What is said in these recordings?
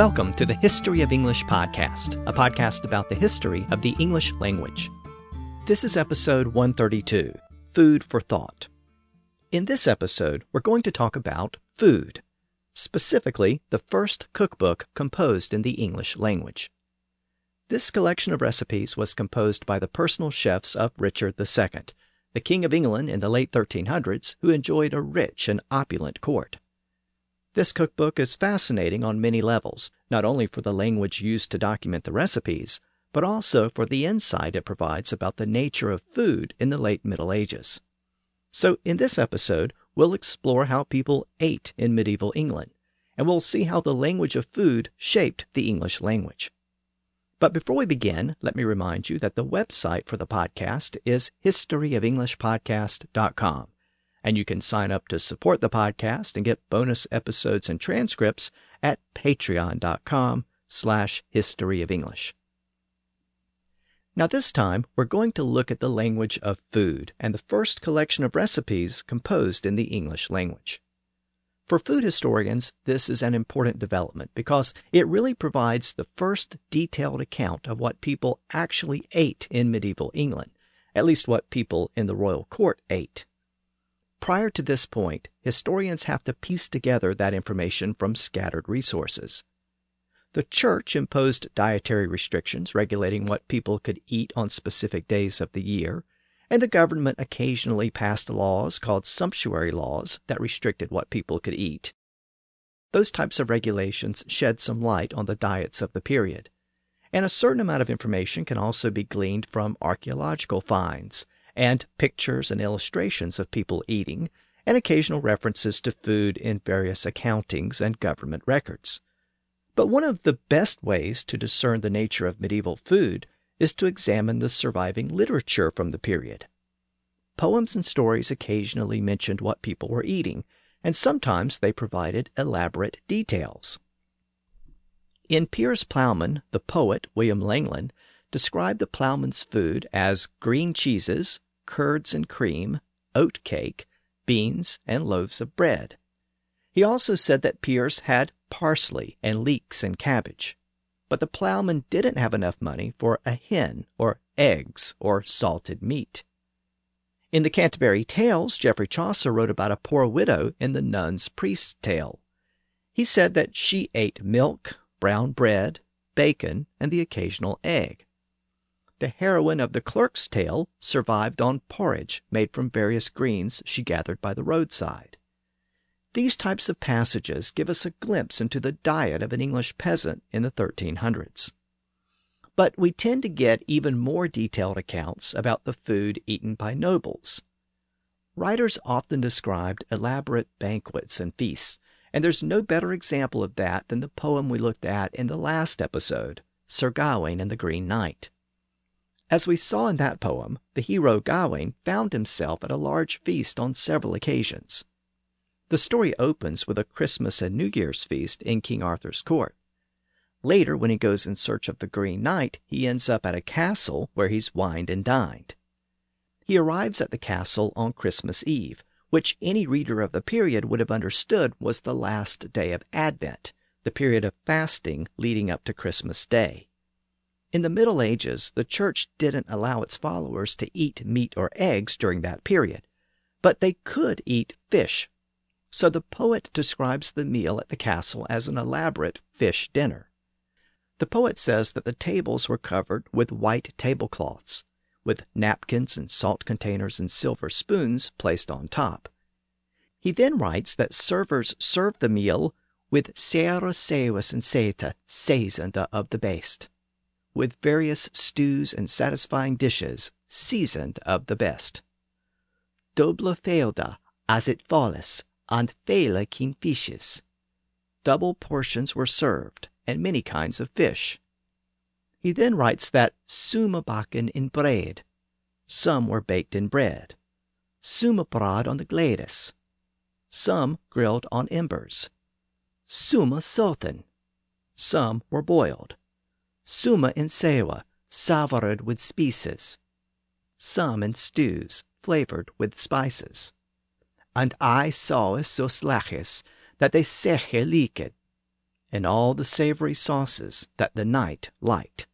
Welcome to the History of English podcast, a podcast about the history of the English language. This is episode 132 Food for Thought. In this episode, we're going to talk about food, specifically the first cookbook composed in the English language. This collection of recipes was composed by the personal chefs of Richard II, the King of England in the late 1300s, who enjoyed a rich and opulent court. This cookbook is fascinating on many levels, not only for the language used to document the recipes, but also for the insight it provides about the nature of food in the late Middle Ages. So, in this episode, we'll explore how people ate in medieval England, and we'll see how the language of food shaped the English language. But before we begin, let me remind you that the website for the podcast is historyofenglishpodcast.com, and you can sign up to support the podcast and get bonus episodes and transcripts at patreon.com slash historyofenglish. Now this time, we're going to look at the language of food and the first collection of recipes composed in the English language. For food historians, this is an important development because it really provides the first detailed account of what people actually ate in medieval England, at least what people in the royal court ate. Prior to this point, historians have to piece together that information from scattered resources. The church imposed dietary restrictions regulating what people could eat on specific days of the year, and the government occasionally passed laws called sumptuary laws that restricted what people could eat. Those types of regulations shed some light on the diets of the period, and a certain amount of information can also be gleaned from archaeological finds and pictures and illustrations of people eating, and occasional references to food in various accountings and government records. But one of the best ways to discern the nature of medieval food is to examine the surviving literature from the period. Poems and stories occasionally mentioned what people were eating, and sometimes they provided elaborate details. In Piers Plowman, the poet William Langland described the ploughman's food as green cheeses, curds and cream, oat cake, beans, and loaves of bread. He also said that Piers had parsley and leeks and cabbage but the plowman didn't have enough money for a hen or eggs or salted meat. In the Canterbury Tales, Geoffrey Chaucer wrote about a poor widow in the Nun's Priest's Tale. He said that she ate milk, brown bread, bacon, and the occasional egg. The heroine of the Clerk's Tale survived on porridge made from various greens she gathered by the roadside. These types of passages give us a glimpse into the diet of an English peasant in the 1300s. But we tend to get even more detailed accounts about the food eaten by nobles. Writers often described elaborate banquets and feasts, and there's no better example of that than the poem we looked at in the last episode, Sir Gawain and the Green Knight. As we saw in that poem, the hero Gawain found himself at a large feast on several occasions. The story opens with a Christmas and New Year's feast in King Arthur's court. Later, when he goes in search of the Green Knight, he ends up at a castle where he's wined and dined. He arrives at the castle on Christmas Eve, which any reader of the period would have understood was the last day of Advent, the period of fasting leading up to Christmas Day. In the Middle Ages, the church didn't allow its followers to eat meat or eggs during that period, but they could eat fish so the poet describes the meal at the castle as an elaborate fish dinner. The poet says that the tables were covered with white tablecloths, with napkins and salt containers and silver spoons placed on top. He then writes that servers served the meal with seara sewis and seta seasoned of the best, with various stews and satisfying dishes seasoned of the best. Doble feoda as it fallis and fele kingfishes. Double portions were served, and many kinds of fish. He then writes that summa bakken in bread. Some were baked in bread. Summa brod on the gladys. Some grilled on embers. Summa sultan. Some were boiled. Summa in sewa, savored with spices. Some in stews, flavored with spices and I saw so slaches that they seche leaked. and all the savory sauces that the knight liked.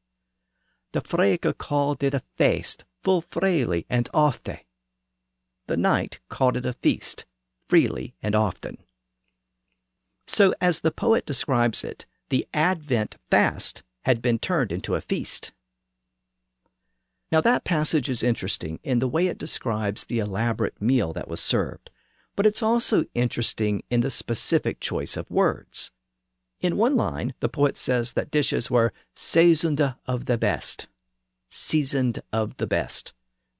The Freke called it a feast full freely and ofte. The knight called it a feast freely and often. So, as the poet describes it, the Advent fast had been turned into a feast. Now, that passage is interesting in the way it describes the elaborate meal that was served, but it's also interesting in the specific choice of words. In one line, the poet says that dishes were seasoned of the best, seasoned of the best,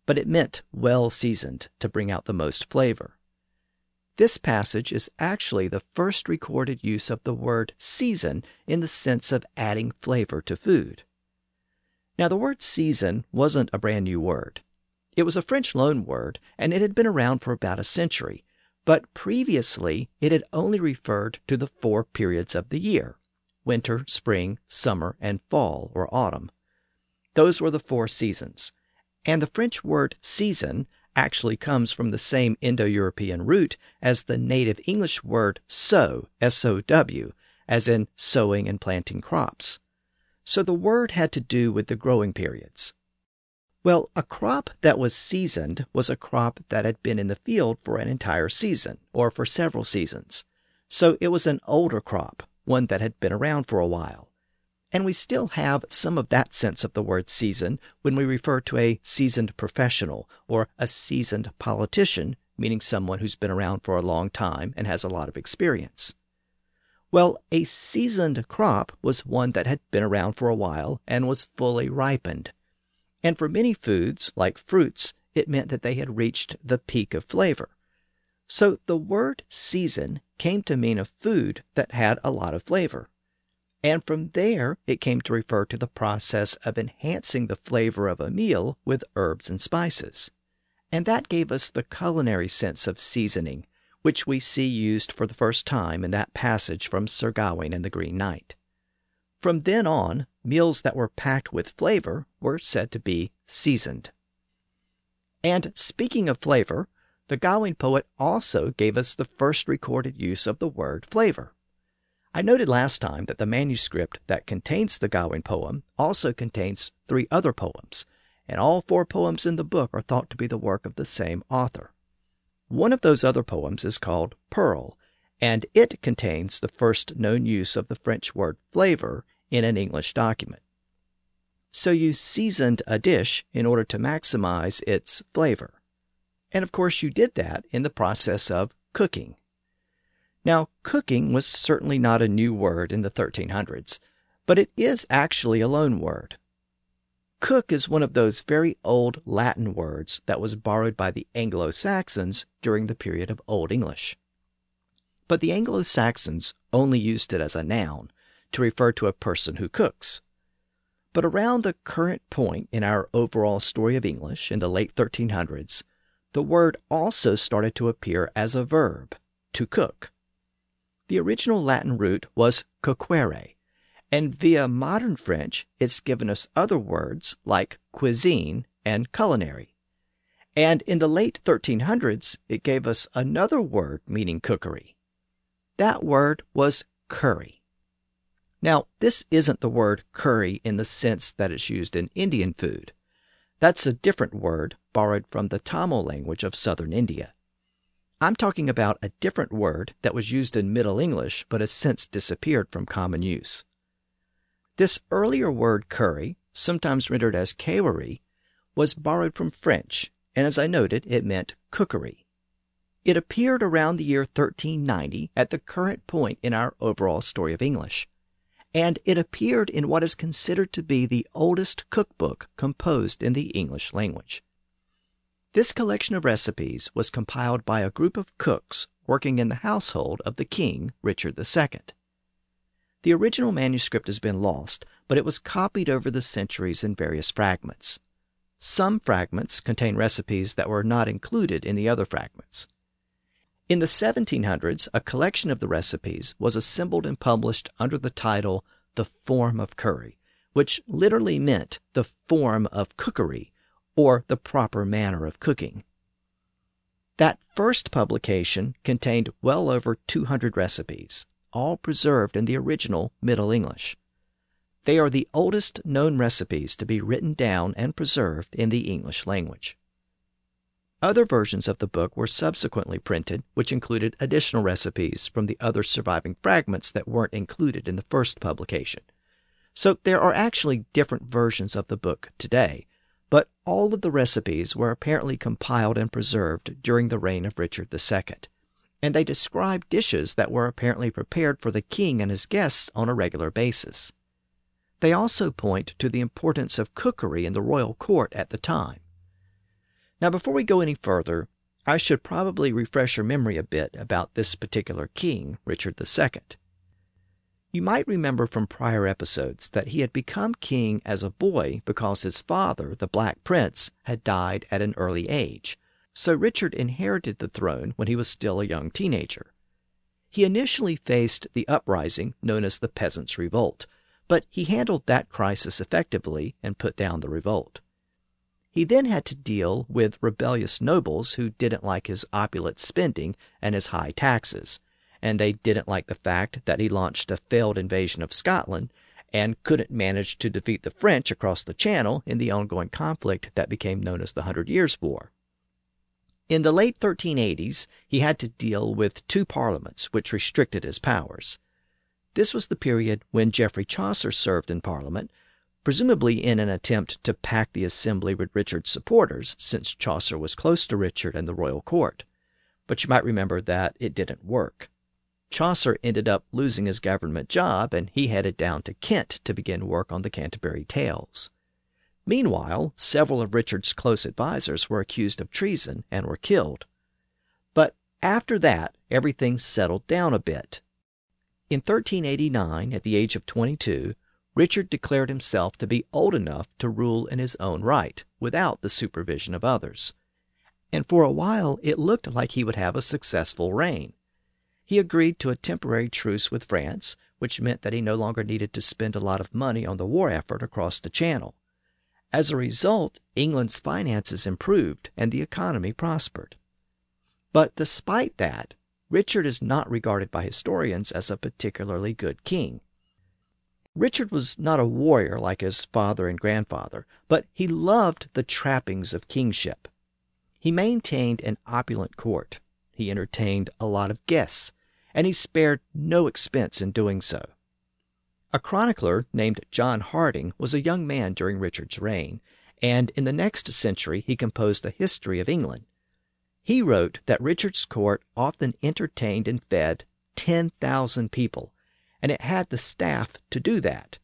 but it meant well seasoned to bring out the most flavor. This passage is actually the first recorded use of the word season in the sense of adding flavor to food. Now, the word season wasn't a brand new word. It was a French loan word, and it had been around for about a century, but previously it had only referred to the four periods of the year winter, spring, summer, and fall or autumn. Those were the four seasons. And the French word season actually comes from the same Indo European root as the native English word sow, S O W, as in sowing and planting crops. So the word had to do with the growing periods. Well, a crop that was seasoned was a crop that had been in the field for an entire season, or for several seasons. So it was an older crop, one that had been around for a while. And we still have some of that sense of the word season when we refer to a seasoned professional or a seasoned politician, meaning someone who's been around for a long time and has a lot of experience. Well, a seasoned crop was one that had been around for a while and was fully ripened. And for many foods, like fruits, it meant that they had reached the peak of flavor. So the word season came to mean a food that had a lot of flavor. And from there, it came to refer to the process of enhancing the flavor of a meal with herbs and spices. And that gave us the culinary sense of seasoning, which we see used for the first time in that passage from Sir Gawain and the Green Knight. From then on, meals that were packed with flavor were said to be seasoned. And speaking of flavor, the Gawain poet also gave us the first recorded use of the word flavor. I noted last time that the manuscript that contains the Gawain poem also contains three other poems, and all four poems in the book are thought to be the work of the same author. One of those other poems is called Pearl, and it contains the first known use of the French word flavor in an English document. So you seasoned a dish in order to maximize its flavor. And of course, you did that in the process of cooking. Now, cooking was certainly not a new word in the 1300s, but it is actually a loan word. Cook is one of those very old Latin words that was borrowed by the Anglo Saxons during the period of Old English. But the Anglo Saxons only used it as a noun to refer to a person who cooks. But around the current point in our overall story of English in the late 1300s, the word also started to appear as a verb, to cook. The original Latin root was coquere, and via modern French it's given us other words like cuisine and culinary. And in the late 1300s, it gave us another word meaning cookery. That word was cury. Now, this isn't the word curry in the sense that it's used in Indian food. That's a different word borrowed from the Tamil language of southern India. I'm talking about a different word that was used in Middle English but has since disappeared from common use. This earlier word cury, sometimes rendered as kewari, was borrowed from French, and as I noted, it meant cookery. It appeared around the year 1390 at the current point in our overall story of English, and it appeared in what is considered to be the oldest cookbook composed in the English language. This collection of recipes was compiled by a group of cooks working in the household of the king, Richard II. The original manuscript has been lost, but it was copied over the centuries in various fragments. Some fragments contain recipes that were not included in the other fragments. In the 1700s, a collection of the recipes was assembled and published under the title The Form of Cury, which literally meant the form of cookery or the proper manner of cooking. That first publication contained well over 200 recipes, all preserved in the original Middle English. They are the oldest known recipes to be written down and preserved in the English language. Other versions of the book were subsequently printed, which included additional recipes from the other surviving fragments that weren't included in the first publication. So there are actually different versions of the book today, but all of the recipes were apparently compiled and preserved during the reign of Richard II, and they describe dishes that were apparently prepared for the king and his guests on a regular basis. They also point to the importance of cookery in the royal court at the time. Now, before we go any further, I should probably refresh your memory a bit about this particular king, Richard II. You might remember from prior episodes that he had become king as a boy because his father, the Black Prince, had died at an early age. So Richard inherited the throne when he was still a young teenager. He initially faced the uprising known as the Peasants' Revolt, but he handled that crisis effectively and put down the revolt. He then had to deal with rebellious nobles who didn't like his opulent spending and his high taxes and they didn't like the fact that he launched a failed invasion of Scotland and couldn't manage to defeat the French across the Channel in the ongoing conflict that became known as the Hundred Years' War. In the late 1380s, he had to deal with two parliaments which restricted his powers. This was the period when Geoffrey Chaucer served in Parliament, presumably in an attempt to pack the assembly with Richard's supporters, since Chaucer was close to Richard and the royal court. But you might remember that it didn't work. Chaucer ended up losing his government job and he headed down to Kent to begin work on the Canterbury Tales. Meanwhile, several of Richard's close advisers were accused of treason and were killed. But after that, everything settled down a bit. In 1389, at the age of 22, Richard declared himself to be old enough to rule in his own right, without the supervision of others. And for a while, it looked like he would have a successful reign he agreed to a temporary truce with France, which meant that he no longer needed to spend a lot of money on the war effort across the Channel. As a result, England's finances improved and the economy prospered. But despite that, Richard is not regarded by historians as a particularly good king. Richard was not a warrior like his father and grandfather, but he loved the trappings of kingship. He maintained an opulent court. He entertained a lot of guests and he spared no expense in doing so. A chronicler named John Hardyng was a young man during Richard's reign, and in the next century he composed a history of England. He wrote that Richard's court often entertained and fed 10,000 people, and it had the staff to do that.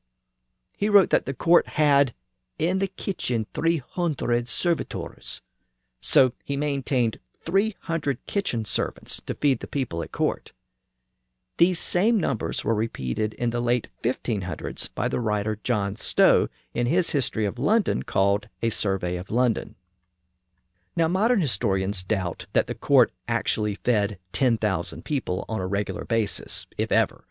He wrote that the court had in the kitchen 300 servitors. So he maintained 300 kitchen servants to feed the people at court. These same numbers were repeated in the late 1500s by the writer John Stow in his history of London called A Survey of London. Now, modern historians doubt that the court actually fed 10,000 people on a regular basis, if ever.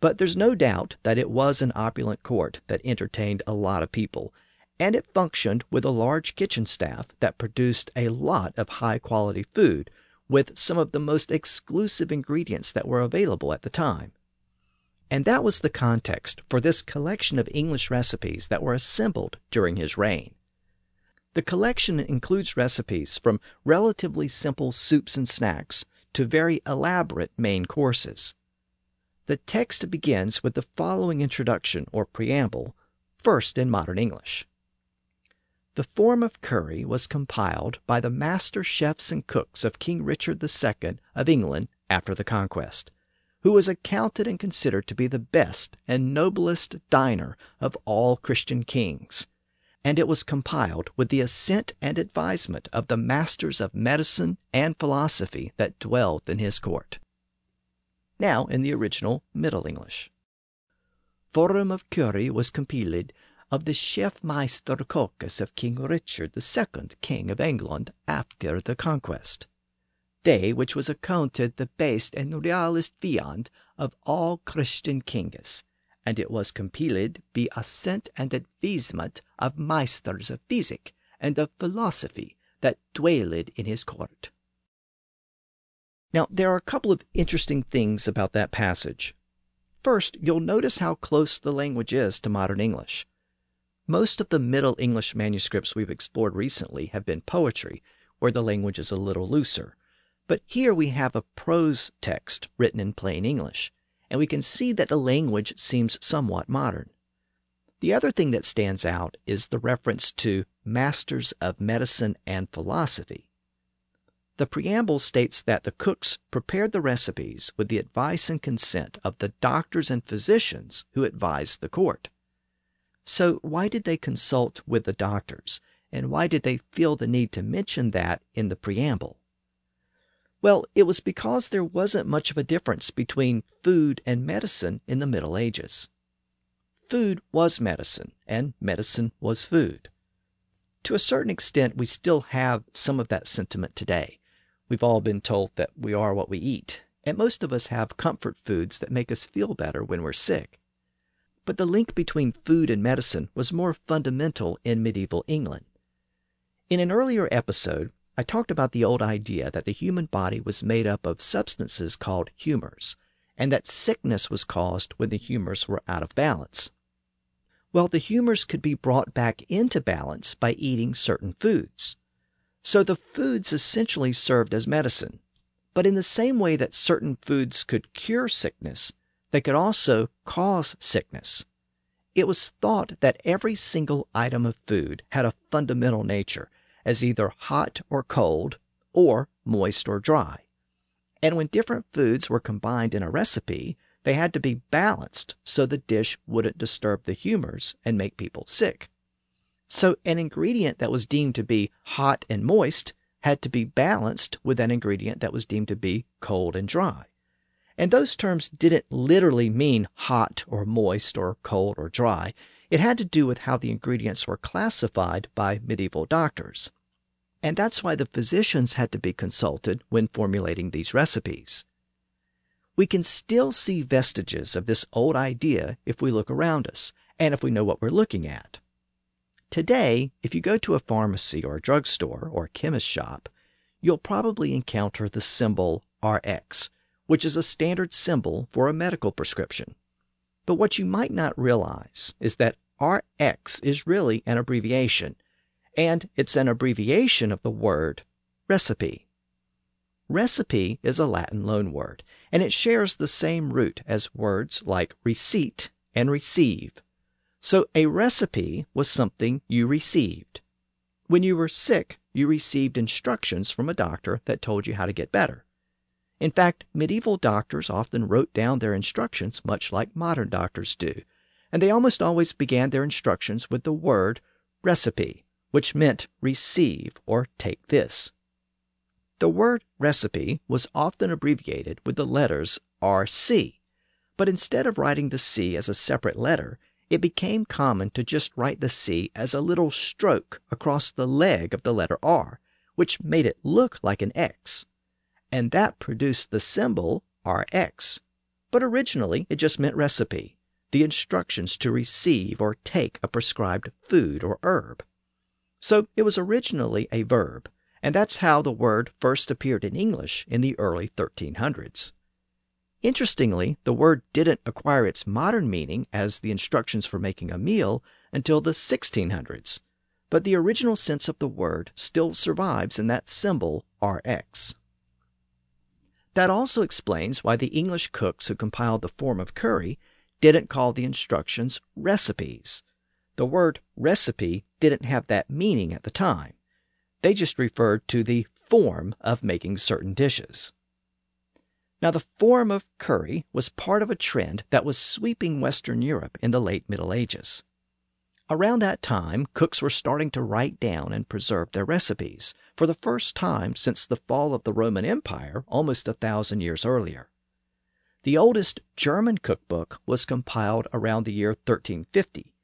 But there's no doubt that it was an opulent court that entertained a lot of people, and it functioned with a large kitchen staff that produced a lot of high quality food with some of the most exclusive ingredients that were available at the time. And that was the context for this collection of English recipes that were assembled during his reign. The collection includes recipes from relatively simple soups and snacks to very elaborate main courses. The text begins with the following introduction or preamble, first in modern English. The form of Cury was compiled by the master chefs and cooks of King Richard II of England after the Conquest, who was accounted and considered to be the best and noblest diner of all Christian kings, and it was compiled with the assent and advisement of the masters of medicine and philosophy that dwelt in his court. Now in the original Middle English. Form of Cury was compiled of the chef meister of King Richard II, King of England, after the conquest. They which was accounted the best and realest viand of all Christian kings, and it was compiled by assent and advisement of meisters of physic and of philosophy that dwelled in his court. Now, there are a couple of interesting things about that passage. first, you'll notice how close the language is to modern English. Most of the Middle English manuscripts we've explored recently have been poetry, where the language is a little looser. But here we have a prose text written in plain English, and we can see that the language seems somewhat modern. The other thing that stands out is the reference to masters of medicine and philosophy. The preamble states that the cooks prepared the recipes with the advice and consent of the doctors and physicians who advised the court. So, why did they consult with the doctors, and why did they feel the need to mention that in the preamble? Well, it was because there wasn't much of a difference between food and medicine in the Middle Ages. Food was medicine, and medicine was food. To a certain extent, we still have some of that sentiment today. We've all been told that we are what we eat, and most of us have comfort foods that make us feel better when we're sick. But the link between food and medicine was more fundamental in medieval England. In an earlier episode, I talked about the old idea that the human body was made up of substances called humors, and that sickness was caused when the humors were out of balance. Well, the humors could be brought back into balance by eating certain foods. So the foods essentially served as medicine. But in the same way that certain foods could cure sickness, they could also cause sickness. It was thought that every single item of food had a fundamental nature, as either hot or cold, or moist or dry. And when different foods were combined in a recipe, they had to be balanced so the dish wouldn't disturb the humors and make people sick. So an ingredient that was deemed to be hot and moist had to be balanced with an ingredient that was deemed to be cold and dry. And those terms didn't literally mean hot or moist or cold or dry. It had to do with how the ingredients were classified by medieval doctors. And that's why the physicians had to be consulted when formulating these recipes. We can still see vestiges of this old idea if we look around us and if we know what we're looking at. Today, if you go to a pharmacy or a drugstore or a chemist shop, you'll probably encounter the symbol RX, which is a standard symbol for a medical prescription. But what you might not realize is that RX is really an abbreviation, and it's an abbreviation of the word recipe. Recipe is a Latin loanword, and it shares the same root as words like receipt and receive. So a recipe was something you received. When you were sick, you received instructions from a doctor that told you how to get better. In fact, medieval doctors often wrote down their instructions much like modern doctors do, and they almost always began their instructions with the word recipe, which meant receive or take this. The word recipe was often abbreviated with the letters RC, but instead of writing the C as a separate letter, it became common to just write the C as a little stroke across the leg of the letter R, which made it look like an X and that produced the symbol RX. But originally it just meant recipe, the instructions to receive or take a prescribed food or herb. So it was originally a verb, and that's how the word first appeared in English in the early 1300s. Interestingly, the word didn't acquire its modern meaning as the instructions for making a meal until the 1600s, but the original sense of the word still survives in that symbol RX. That also explains why the English cooks who compiled the form of Cury didn't call the instructions recipes. The word recipe didn't have that meaning at the time. They just referred to the form of making certain dishes. Now, the form of Cury was part of a trend that was sweeping Western Europe in the late Middle Ages. Around that time, cooks were starting to write down and preserve their recipes, for the first time since the fall of the Roman Empire almost a thousand years earlier. The oldest German cookbook was compiled around the year 1350,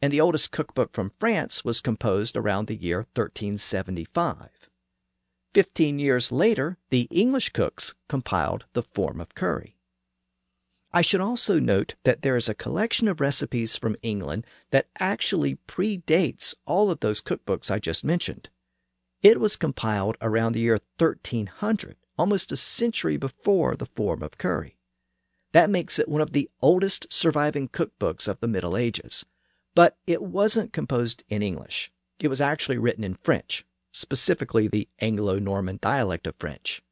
and the oldest cookbook from France was composed around the year 1375. Fifteen years later, the English cooks compiled the form of Cury. I should also note that there is a collection of recipes from England that actually predates all of those cookbooks I just mentioned. It was compiled around the year 1300, almost a century before the form of Cury. That makes it one of the oldest surviving cookbooks of the Middle Ages. But it wasn't composed in English. It was actually written in French, specifically the Anglo Norman dialect of French.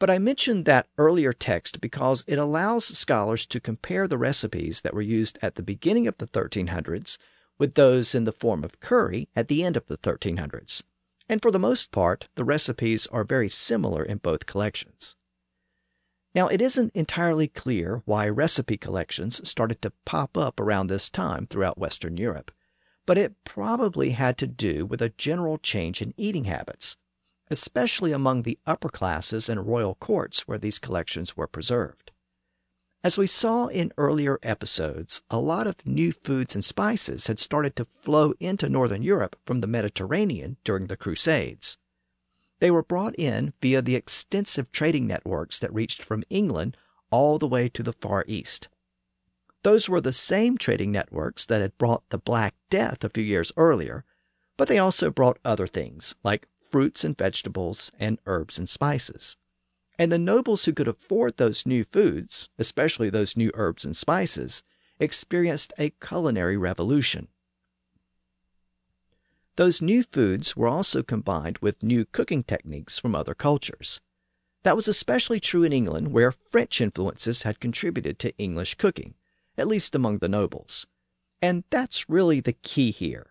But I mentioned that earlier text because it allows scholars to compare the recipes that were used at the beginning of the 1300s with those in the form of Cury at the end of the 1300s. And for the most part, the recipes are very similar in both collections. Now, it isn't entirely clear why recipe collections started to pop up around this time throughout Western Europe, but it probably had to do with a general change in eating habits especially among the upper classes and royal courts where these collections were preserved. As we saw in earlier episodes, a lot of new foods and spices had started to flow into northern Europe from the Mediterranean during the Crusades. They were brought in via the extensive trading networks that reached from England all the way to the Far East. Those were the same trading networks that had brought the Black Death a few years earlier, but they also brought other things like fruits and vegetables, and herbs and spices. And the nobles who could afford those new foods, especially those new herbs and spices, experienced a culinary revolution. Those new foods were also combined with new cooking techniques from other cultures. That was especially true in England, where French influences had contributed to English cooking, at least among the nobles. And that's really the key here.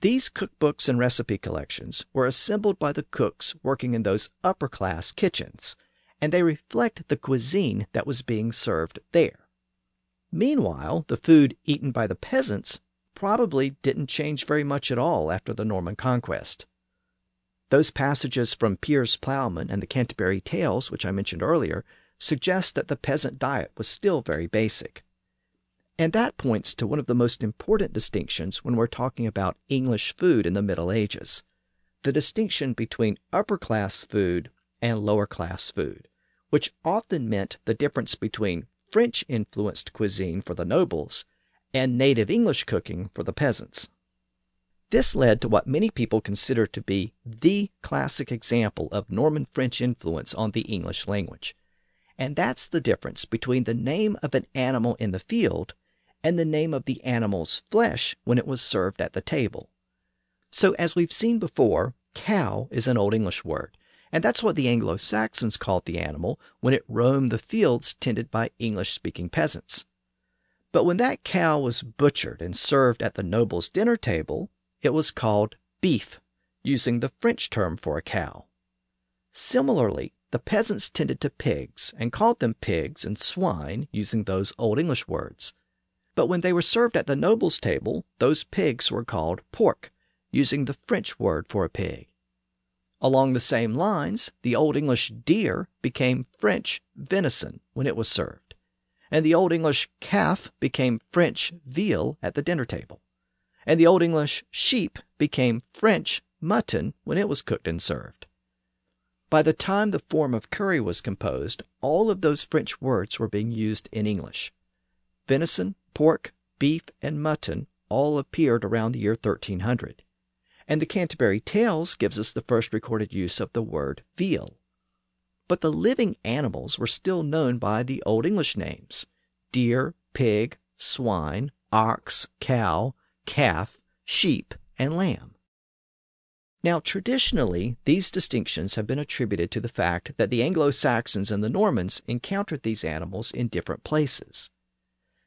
These cookbooks and recipe collections were assembled by the cooks working in those upper class kitchens, and they reflect the cuisine that was being served there. Meanwhile, the food eaten by the peasants probably didn't change very much at all after the Norman conquest. Those passages from Piers Plowman and the Canterbury Tales, which I mentioned earlier, suggest that the peasant diet was still very basic. And that points to one of the most important distinctions when we're talking about English food in the Middle Ages the distinction between upper class food and lower class food, which often meant the difference between French influenced cuisine for the nobles and native English cooking for the peasants. This led to what many people consider to be the classic example of Norman French influence on the English language. And that's the difference between the name of an animal in the field and the name of the animal's flesh when it was served at the table. So, as we've seen before, cow is an Old English word, and that's what the Anglo Saxons called the animal when it roamed the fields tended by English speaking peasants. But when that cow was butchered and served at the noble's dinner table, it was called beef, using the French term for a cow. Similarly, the peasants tended to pigs and called them pigs and swine using those Old English words. But when they were served at the noble's table, those pigs were called pork, using the French word for a pig. Along the same lines, the Old English deer became French venison when it was served, and the Old English calf became French veal at the dinner table, and the Old English sheep became French mutton when it was cooked and served. By the time the form of Cury was composed, all of those French words were being used in English. Venison, pork, beef, and mutton all appeared around the year 1300, and the Canterbury Tales gives us the first recorded use of the word veal. But the living animals were still known by the Old English names deer, pig, swine, ox, cow, calf, sheep, and lamb. Now, traditionally, these distinctions have been attributed to the fact that the Anglo Saxons and the Normans encountered these animals in different places.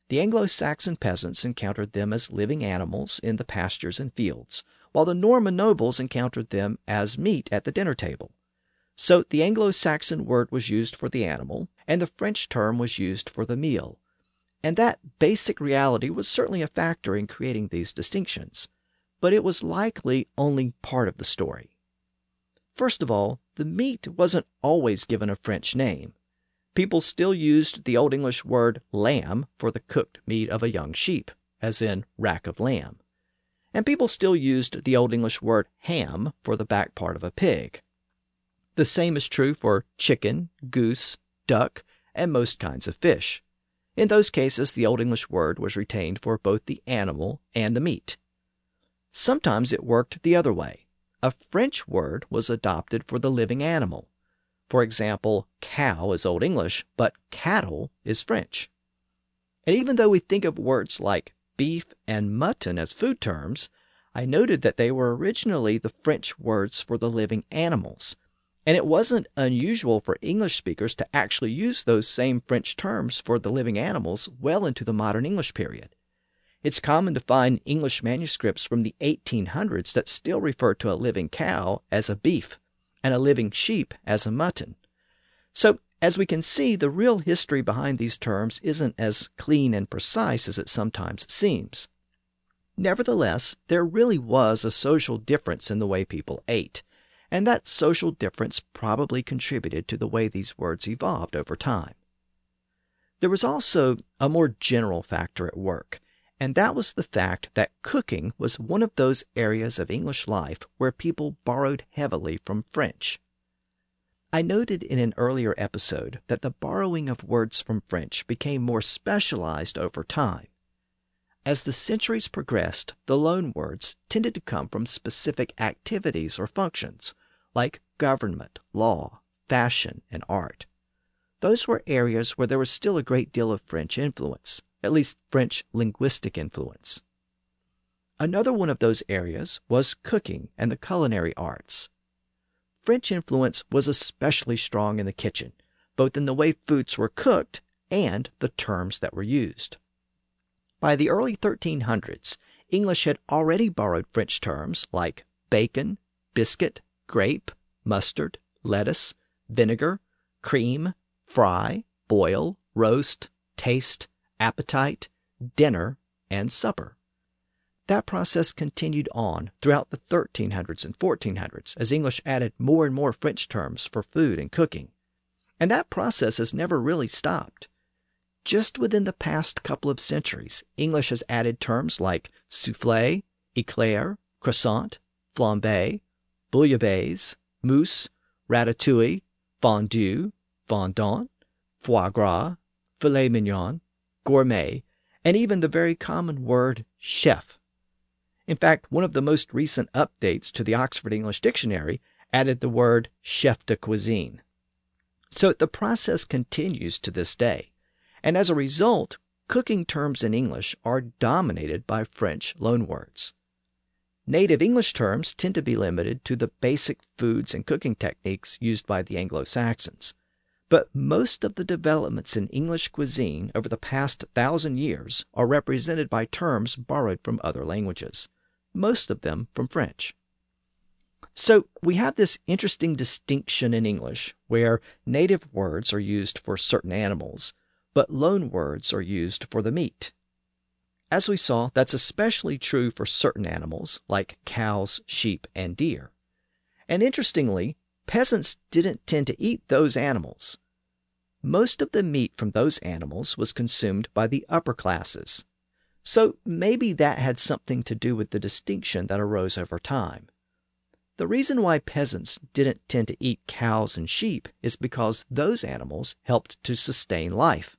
The Anglo Saxon peasants encountered them as living animals in the pastures and fields, while the Norman nobles encountered them as meat at the dinner table. So the Anglo Saxon word was used for the animal, and the French term was used for the meal. And that basic reality was certainly a factor in creating these distinctions, but it was likely only part of the story. First of all, the meat wasn't always given a French name. People still used the Old English word lamb for the cooked meat of a young sheep, as in rack of lamb. And people still used the Old English word ham for the back part of a pig. The same is true for chicken, goose, duck, and most kinds of fish. In those cases, the Old English word was retained for both the animal and the meat. Sometimes it worked the other way. A French word was adopted for the living animal, For example, cow is Old English, but cattle is French. And even though we think of words like beef and mutton as food terms, I noted that they were originally the French words for the living animals. And it wasn't unusual for English speakers to actually use those same French terms for the living animals well into the modern English period. It's common to find English manuscripts from the 1800s that still refer to a living cow as a beef and a living sheep as a mutton. So, as we can see, the real history behind these terms isn't as clean and precise as it sometimes seems. Nevertheless, there really was a social difference in the way people ate, and that social difference probably contributed to the way these words evolved over time. There was also a more general factor at work, and that was the fact that cooking was one of those areas of English life where people borrowed heavily from French. I noted in an earlier episode that the borrowing of words from French became more specialized over time. As the centuries progressed, the loan words tended to come from specific activities or functions, like government, law, fashion, and art. Those were areas where there was still a great deal of French influence, at least French linguistic influence. Another one of those areas was cooking and the culinary arts. French influence was especially strong in the kitchen, both in the way foods were cooked and the terms that were used. By the early 1300s, English had already borrowed French terms like bacon, biscuit, grape, mustard, lettuce, vinegar, cream, fry, boil, roast, taste, appetite, dinner, and supper. That process continued on throughout the 1300s and 1400s as English added more and more French terms for food and cooking. And that process has never really stopped. Just within the past couple of centuries, English has added terms like souffle, eclair, croissant, flambé, bouillabaisse, mousse, ratatouille, fondue, fondant, foie gras, filet mignon, gourmet, and even the very common word chef. In fact, one of the most recent updates to the Oxford English Dictionary added the word chef de cuisine. So the process continues to this day, and as a result, cooking terms in English are dominated by French loanwords. Native English terms tend to be limited to the basic foods and cooking techniques used by the Anglo Saxons. But most of the developments in English cuisine over the past thousand years are represented by terms borrowed from other languages most of them from French. So we have this interesting distinction in English where native words are used for certain animals, but loan words are used for the meat. As we saw, that's especially true for certain animals like cows, sheep, and deer. And interestingly, peasants didn't tend to eat those animals. Most of the meat from those animals was consumed by the upper classes, so maybe that had something to do with the distinction that arose over time. The reason why peasants didn't tend to eat cows and sheep is because those animals helped to sustain life.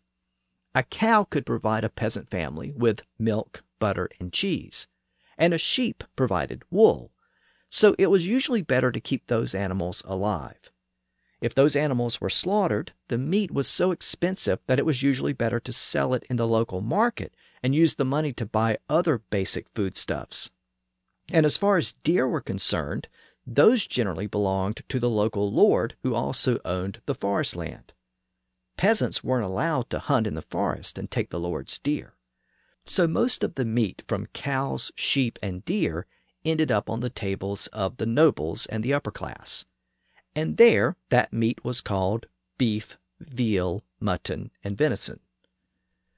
A cow could provide a peasant family with milk, butter, and cheese, and a sheep provided wool, so it was usually better to keep those animals alive. If those animals were slaughtered, the meat was so expensive that it was usually better to sell it in the local market and use the money to buy other basic foodstuffs. And as far as deer were concerned, those generally belonged to the local lord who also owned the forest land. Peasants weren't allowed to hunt in the forest and take the lord's deer. So most of the meat from cows, sheep, and deer ended up on the tables of the nobles and the upper class. And there that meat was called beef, veal, mutton, and venison.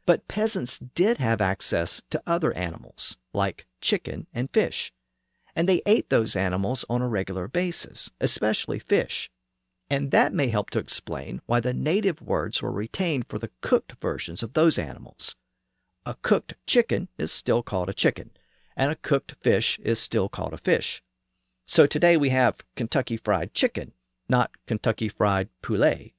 But peasants did have access to other animals, like chicken and fish, and they ate those animals on a regular basis, especially fish. And that may help to explain why the native words were retained for the cooked versions of those animals. A cooked chicken is still called a chicken, and a cooked fish is still called a fish. So today we have Kentucky Fried Chicken, not Kentucky Fried Poulet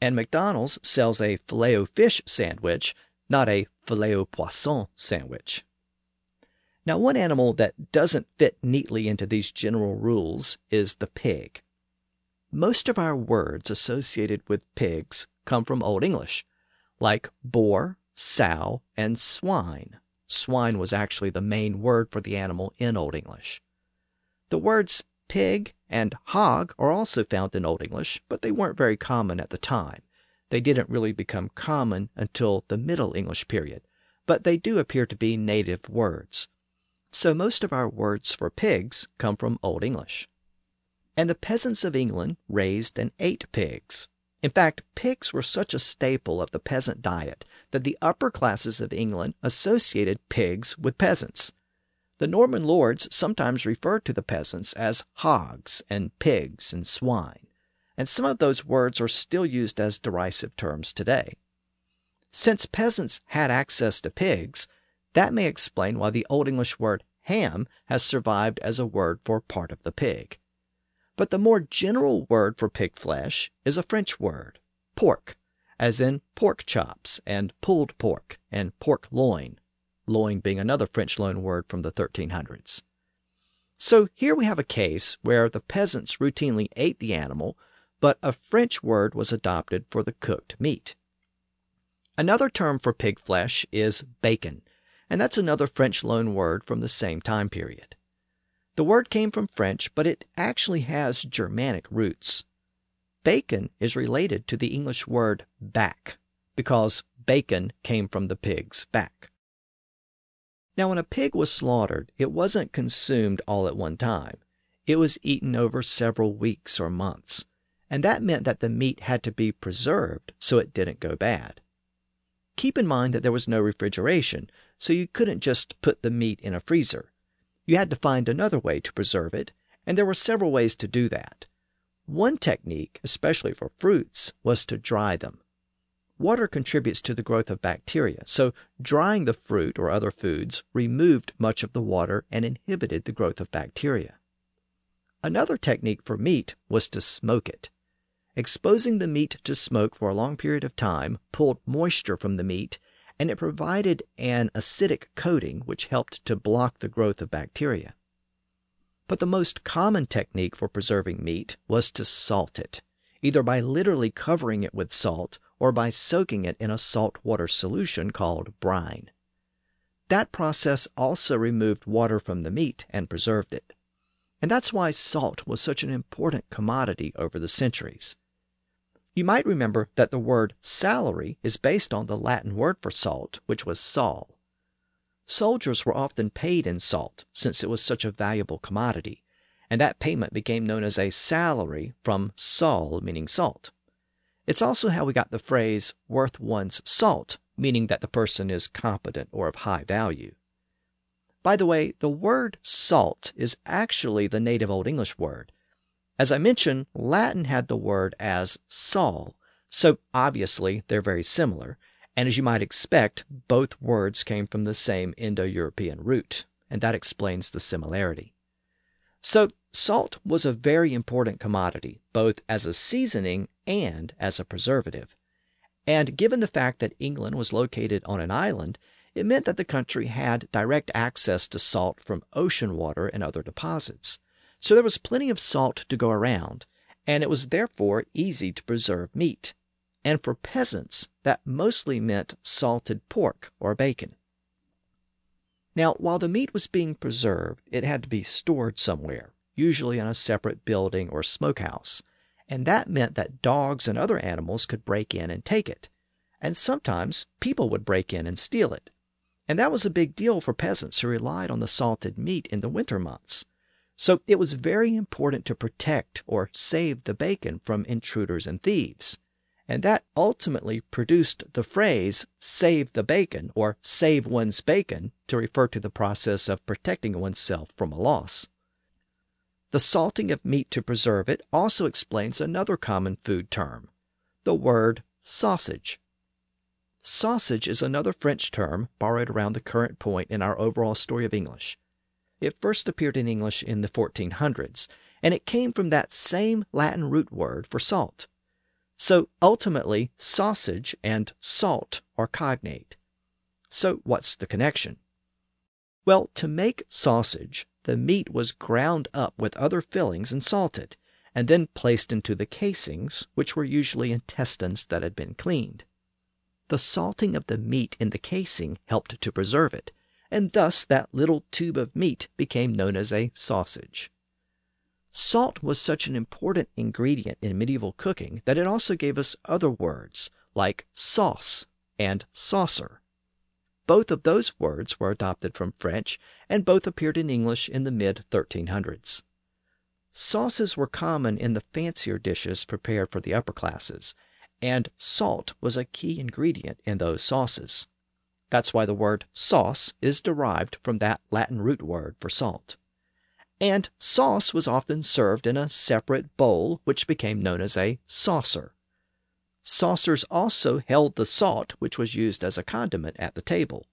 and McDonald's sells a filet o fish sandwich, not a filet o poisson sandwich. Now, one animal that doesn't fit neatly into these general rules is the pig. most of our words associated with pigs come from Old English, like boar, sow, and swine. Swine was actually the main word for the animal in Old English. The words pig and hog are also found in Old English, but they weren't very common at the time. They didn't really become common until the Middle English period, but they do appear to be native words. So most of our words for pigs come from Old English. And the peasants of England raised and ate pigs. In fact, pigs were such a staple of the peasant diet that the upper classes of England associated pigs with peasants. The Norman lords sometimes referred to the peasants as hogs and pigs and swine, and some of those words are still used as derisive terms today. Since peasants had access to pigs, that may explain why the Old English word ham has survived as a word for part of the pig. But the more general word for pig flesh is a French word, pork, as in pork chops and pulled pork and pork loin loin being another French loan word from the 1300s. So here we have a case where the peasants routinely ate the animal, but a French word was adopted for the cooked meat. Another term for pig flesh is bacon, and that's another French loan word from the same time period. The word came from French, but it actually has Germanic roots. Bacon is related to the English word back, because bacon came from the pig's back. Now, when a pig was slaughtered, it wasn't consumed all at one time. It was eaten over several weeks or months, and that meant that the meat had to be preserved so it didn't go bad. Keep in mind that there was no refrigeration, so you couldn't just put the meat in a freezer. You had to find another way to preserve it, and there were several ways to do that. One technique, especially for fruits, was to dry them. Water contributes to the growth of bacteria, so drying the fruit or other foods removed much of the water and inhibited the growth of bacteria. Another technique for meat was to smoke it. Exposing the meat to smoke for a long period of time pulled moisture from the meat, and it provided an acidic coating which helped to block the growth of bacteria. But the most common technique for preserving meat was to salt it, either by literally covering it with salt or by soaking it in a salt water solution called brine. That process also removed water from the meat and preserved it. And that's why salt was such an important commodity over the centuries. You might remember that the word salary is based on the Latin word for salt, which was sol. Soldiers were often paid in salt since it was such a valuable commodity, and that payment became known as a salary from sol, meaning salt. It's also how we got the phrase worth one's salt, meaning that the person is competent or of high value. By the way, the word salt is actually the native Old English word. As I mentioned, Latin had the word as sol, so obviously they're very similar, and as you might expect, both words came from the same Indo European root, and that explains the similarity. So, salt was a very important commodity, both as a seasoning and as a preservative. And given the fact that England was located on an island, it meant that the country had direct access to salt from ocean water and other deposits. So there was plenty of salt to go around, and it was therefore easy to preserve meat. And for peasants, that mostly meant salted pork or bacon. Now, while the meat was being preserved, it had to be stored somewhere, usually in a separate building or smokehouse and that meant that dogs and other animals could break in and take it. And sometimes people would break in and steal it. And that was a big deal for peasants who relied on the salted meat in the winter months. So it was very important to protect or save the bacon from intruders and thieves. And that ultimately produced the phrase save the bacon or save one's bacon to refer to the process of protecting oneself from a loss. The salting of meat to preserve it also explains another common food term, the word sausage. Sausage is another French term borrowed around the current point in our overall story of English. It first appeared in English in the 1400s, and it came from that same Latin root word for salt. So ultimately, sausage and salt are cognate. So what's the connection? Well, to make sausage, the meat was ground up with other fillings and salted, and then placed into the casings, which were usually intestines that had been cleaned. The salting of the meat in the casing helped to preserve it, and thus that little tube of meat became known as a sausage. Salt was such an important ingredient in medieval cooking that it also gave us other words like sauce and saucer. Both of those words were adopted from French, and both appeared in English in the mid 1300s. Sauces were common in the fancier dishes prepared for the upper classes, and salt was a key ingredient in those sauces. That's why the word sauce is derived from that Latin root word for salt. And sauce was often served in a separate bowl, which became known as a saucer. Saucers also held the salt which was used as a condiment at the table.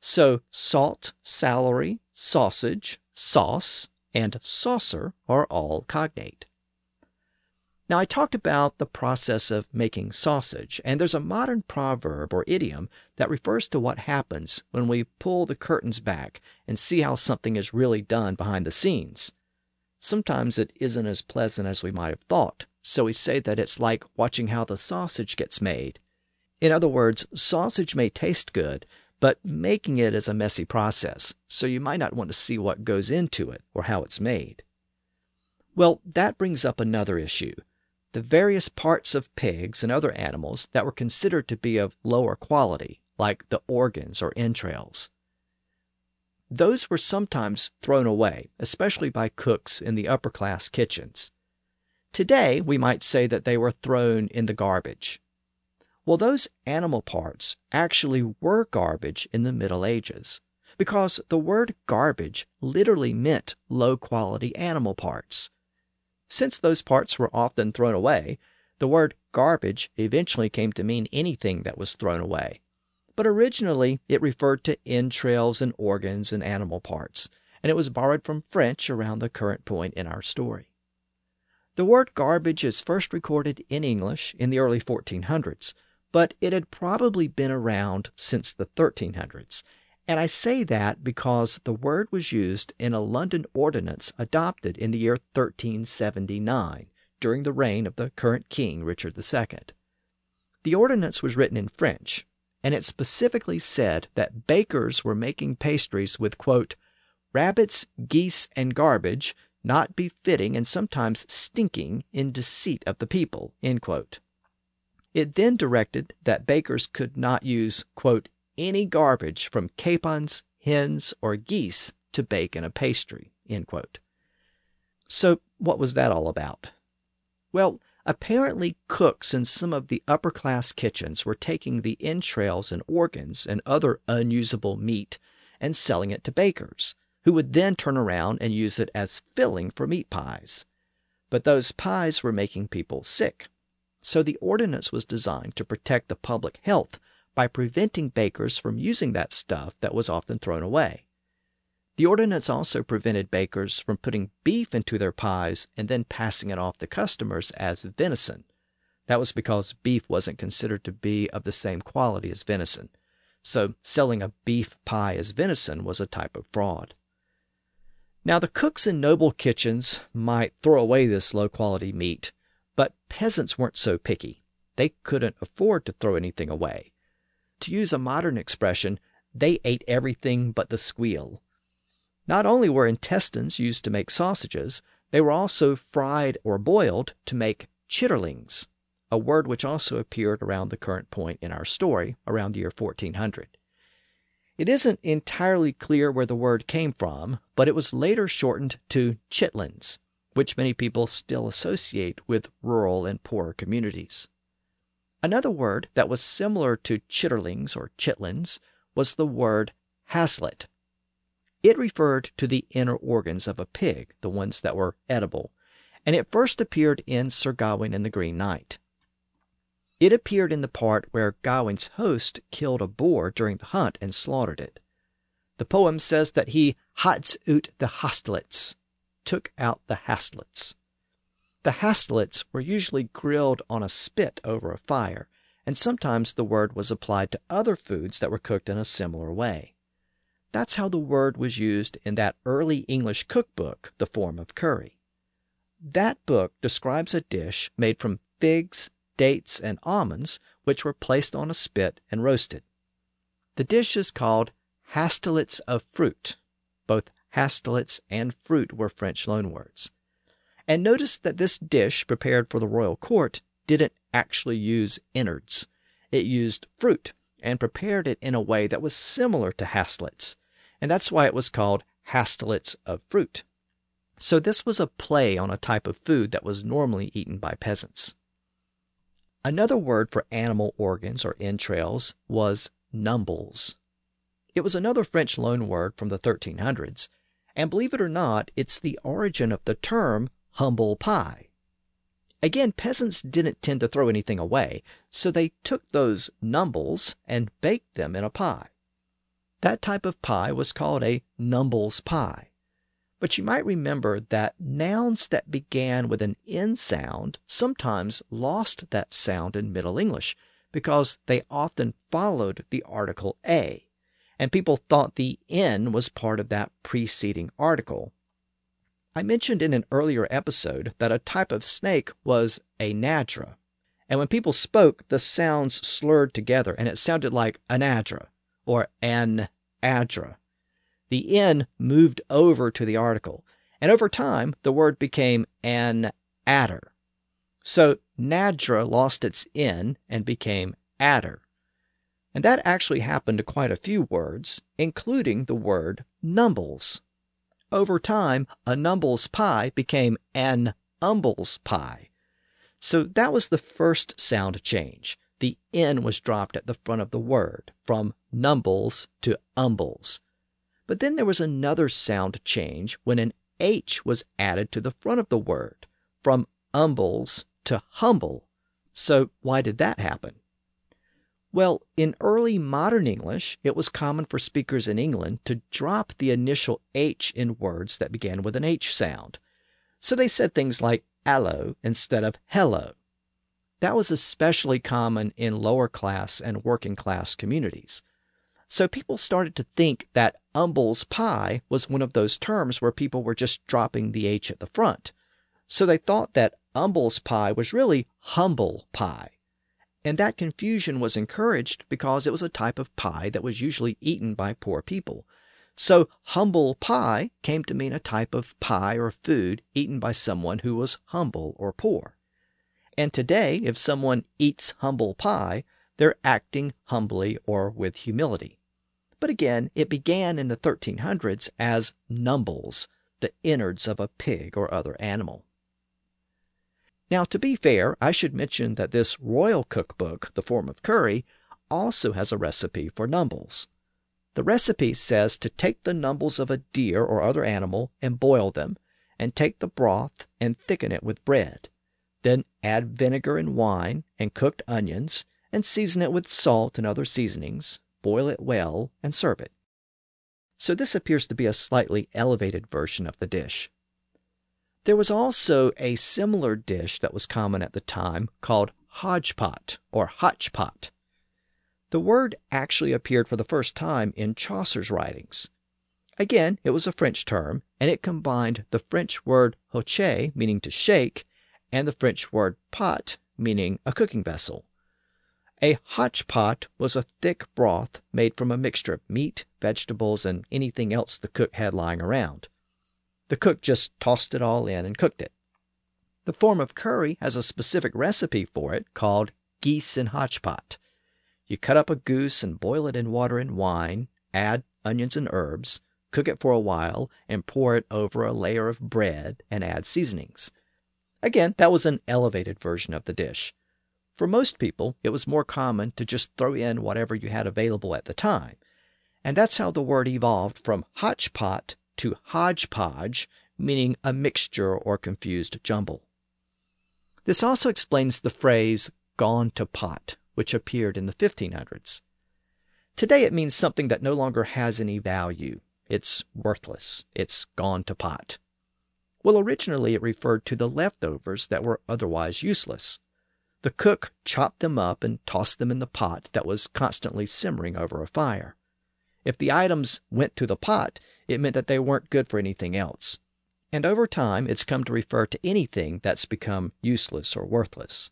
So salt, celery, sausage, sauce, and saucer are all cognate. Now, I talked about the process of making sausage, and there's a modern proverb or idiom that refers to what happens when we pull the curtains back and see how something is really done behind the scenes. Sometimes it isn't as pleasant as we might have thought, so we say that it's like watching how the sausage gets made. In other words, sausage may taste good, but making it is a messy process, so you might not want to see what goes into it or how it's made. Well, that brings up another issue the various parts of pigs and other animals that were considered to be of lower quality, like the organs or entrails. Those were sometimes thrown away, especially by cooks in the upper class kitchens. Today, we might say that they were thrown in the garbage. Well, those animal parts actually were garbage in the Middle Ages, because the word garbage literally meant low quality animal parts. Since those parts were often thrown away, the word garbage eventually came to mean anything that was thrown away. But originally it referred to entrails and organs and animal parts, and it was borrowed from French around the current point in our story. The word garbage is first recorded in English in the early 1400s, but it had probably been around since the 1300s, and I say that because the word was used in a London ordinance adopted in the year 1379, during the reign of the current king, Richard II. The ordinance was written in French, and it specifically said that bakers were making pastries with, quote, rabbits, geese, and garbage, not befitting and sometimes stinking in deceit of the people, It then directed that bakers could not use, quote, any garbage from capons, hens, or geese to bake in a pastry. So, what was that all about? Well, apparently cooks in some of the upper class kitchens were taking the entrails and organs and other unusable meat and selling it to bakers, who would then turn around and use it as filling for meat pies. But those pies were making people sick. So the ordinance was designed to protect the public health by preventing bakers from using that stuff that was often thrown away. The ordinance also prevented bakers from putting beef into their pies and then passing it off to customers as venison. That was because beef wasn't considered to be of the same quality as venison. So selling a beef pie as venison was a type of fraud. Now, the cooks in noble kitchens might throw away this low quality meat, but peasants weren't so picky. They couldn't afford to throw anything away. To use a modern expression, they ate everything but the squeal. Not only were intestines used to make sausages, they were also fried or boiled to make chitterlings, a word which also appeared around the current point in our story, around the year 1400. It isn't entirely clear where the word came from, but it was later shortened to chitlins, which many people still associate with rural and poorer communities. Another word that was similar to chitterlings or chitlins was the word haslet. It referred to the inner organs of a pig, the ones that were edible, and it first appeared in Sir Gawain and the Green Knight. It appeared in the part where Gawain's host killed a boar during the hunt and slaughtered it. The poem says that he hats ut the hastlets, took out the hastlets. The hastlets were usually grilled on a spit over a fire, and sometimes the word was applied to other foods that were cooked in a similar way. That's how the word was used in that early English cookbook, The Form of Cury. That book describes a dish made from figs, dates, and almonds, which were placed on a spit and roasted. The dish is called hastelets of fruit. Both hastelets and fruit were French loanwords. And notice that this dish prepared for the royal court didn't actually use innards. It used fruit and prepared it in a way that was similar to hastelets, and that's why it was called hastelets of fruit. So this was a play on a type of food that was normally eaten by peasants. Another word for animal organs or entrails was numbles. It was another French loan word from the 1300s, and believe it or not, it's the origin of the term humble pie. Again, peasants didn't tend to throw anything away, so they took those numbles and baked them in a pie. That type of pie was called a numbles pie. But you might remember that nouns that began with an N sound sometimes lost that sound in Middle English because they often followed the article a, and people thought the N was part of that preceding article. I mentioned in an earlier episode that a type of snake was a nadra, and when people spoke, the sounds slurred together and it sounded like anadra or an adra the N moved over to the article, and over time the word became an adder. So Nadra lost its N and became adder. And that actually happened to quite a few words, including the word numbles. Over time, a numbles pie became an umbles pie. So that was the first sound change. The N was dropped at the front of the word, from numbles to umbles. But then there was another sound change when an H was added to the front of the word, from umbles to humble. So why did that happen? Well, in early modern English, it was common for speakers in England to drop the initial H in words that began with an H sound. So they said things like allo instead of hello. That was especially common in lower class and working class communities. So people started to think that Umble's pie was one of those terms where people were just dropping the H at the front. So they thought that Umble's pie was really humble pie. And that confusion was encouraged because it was a type of pie that was usually eaten by poor people. So humble pie came to mean a type of pie or food eaten by someone who was humble or poor. And today, if someone eats humble pie, they're acting humbly or with humility. But again, it began in the 1300s as numbles, the innards of a pig or other animal. Now, to be fair, I should mention that this royal cookbook, The Form of Cury, also has a recipe for numbles. The recipe says to take the numbles of a deer or other animal and boil them, and take the broth and thicken it with bread. Then add vinegar and wine and cooked onions, and season it with salt and other seasonings, boil it well, and serve it. So this appears to be a slightly elevated version of the dish. There was also a similar dish that was common at the time called hodgepot or hotchpot. The word actually appeared for the first time in Chaucer's writings. Again, it was a French term, and it combined the French word hoche, meaning to shake, and the French word pot, meaning a cooking vessel. A hotchpot was a thick broth made from a mixture of meat, vegetables, and anything else the cook had lying around. The cook just tossed it all in and cooked it. The form of Cury has a specific recipe for it called geese in hotchpot. You cut up a goose and boil it in water and wine, add onions and herbs, cook it for a while, and pour it over a layer of bread and add seasonings. Again, that was an elevated version of the dish. For most people, it was more common to just throw in whatever you had available at the time. And that's how the word evolved from hotchpot to hodgepodge, meaning a mixture or confused jumble. This also explains the phrase gone to pot, which appeared in the 1500s. Today it means something that no longer has any value. It's worthless. It's gone to pot. Well, originally it referred to the leftovers that were otherwise useless. The cook chopped them up and tossed them in the pot that was constantly simmering over a fire. If the items went to the pot, it meant that they weren't good for anything else. and over time it's come to refer to anything that's become useless or worthless.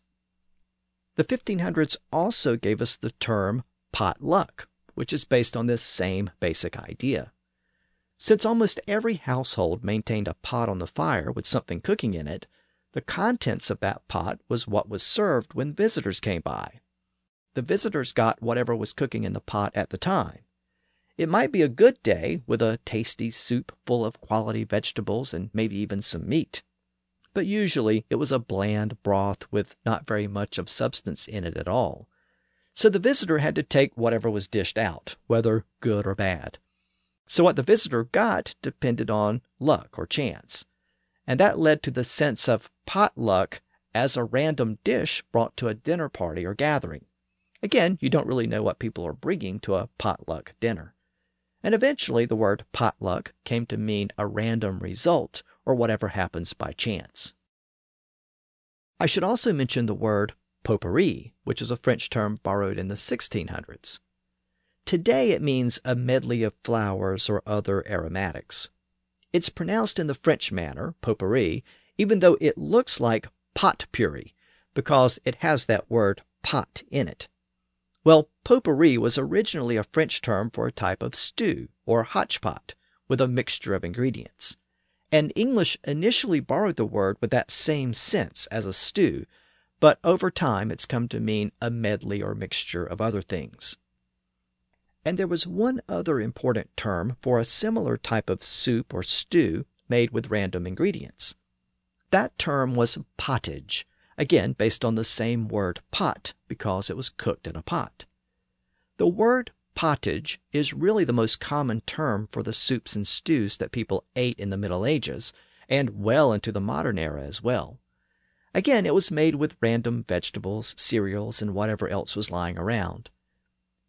The 1500s also gave us the term pot luck, which is based on this same basic idea. Since almost every household maintained a pot on the fire with something cooking in it, the contents of that pot was what was served when visitors came by. The visitors got whatever was cooking in the pot at the time. It might be a good day with a tasty soup full of quality vegetables and maybe even some meat. But usually it was a bland broth with not very much of substance in it at all. So the visitor had to take whatever was dished out, whether good or bad. So what the visitor got depended on luck or chance and that led to the sense of potluck as a random dish brought to a dinner party or gathering. Again, you don't really know what people are bringing to a potluck dinner. And eventually, the word potluck came to mean a random result or whatever happens by chance. I should also mention the word potpourri, which is a French term borrowed in the 1600s. Today it means a medley of flowers or other aromatics. It's pronounced in the French manner, potpourri, even though it looks like pot puree, because it has that word pot in it. Well, potpourri was originally a French term for a type of stew or hotchpot with a mixture of ingredients. And English initially borrowed the word with that same sense as a stew, but over time it's come to mean a medley or mixture of other things. And there was one other important term for a similar type of soup or stew made with random ingredients. That term was pottage, again based on the same word pot because it was cooked in a pot. The word pottage is really the most common term for the soups and stews that people ate in the Middle Ages and well into the modern era as well. Again, it was made with random vegetables, cereals, and whatever else was lying around.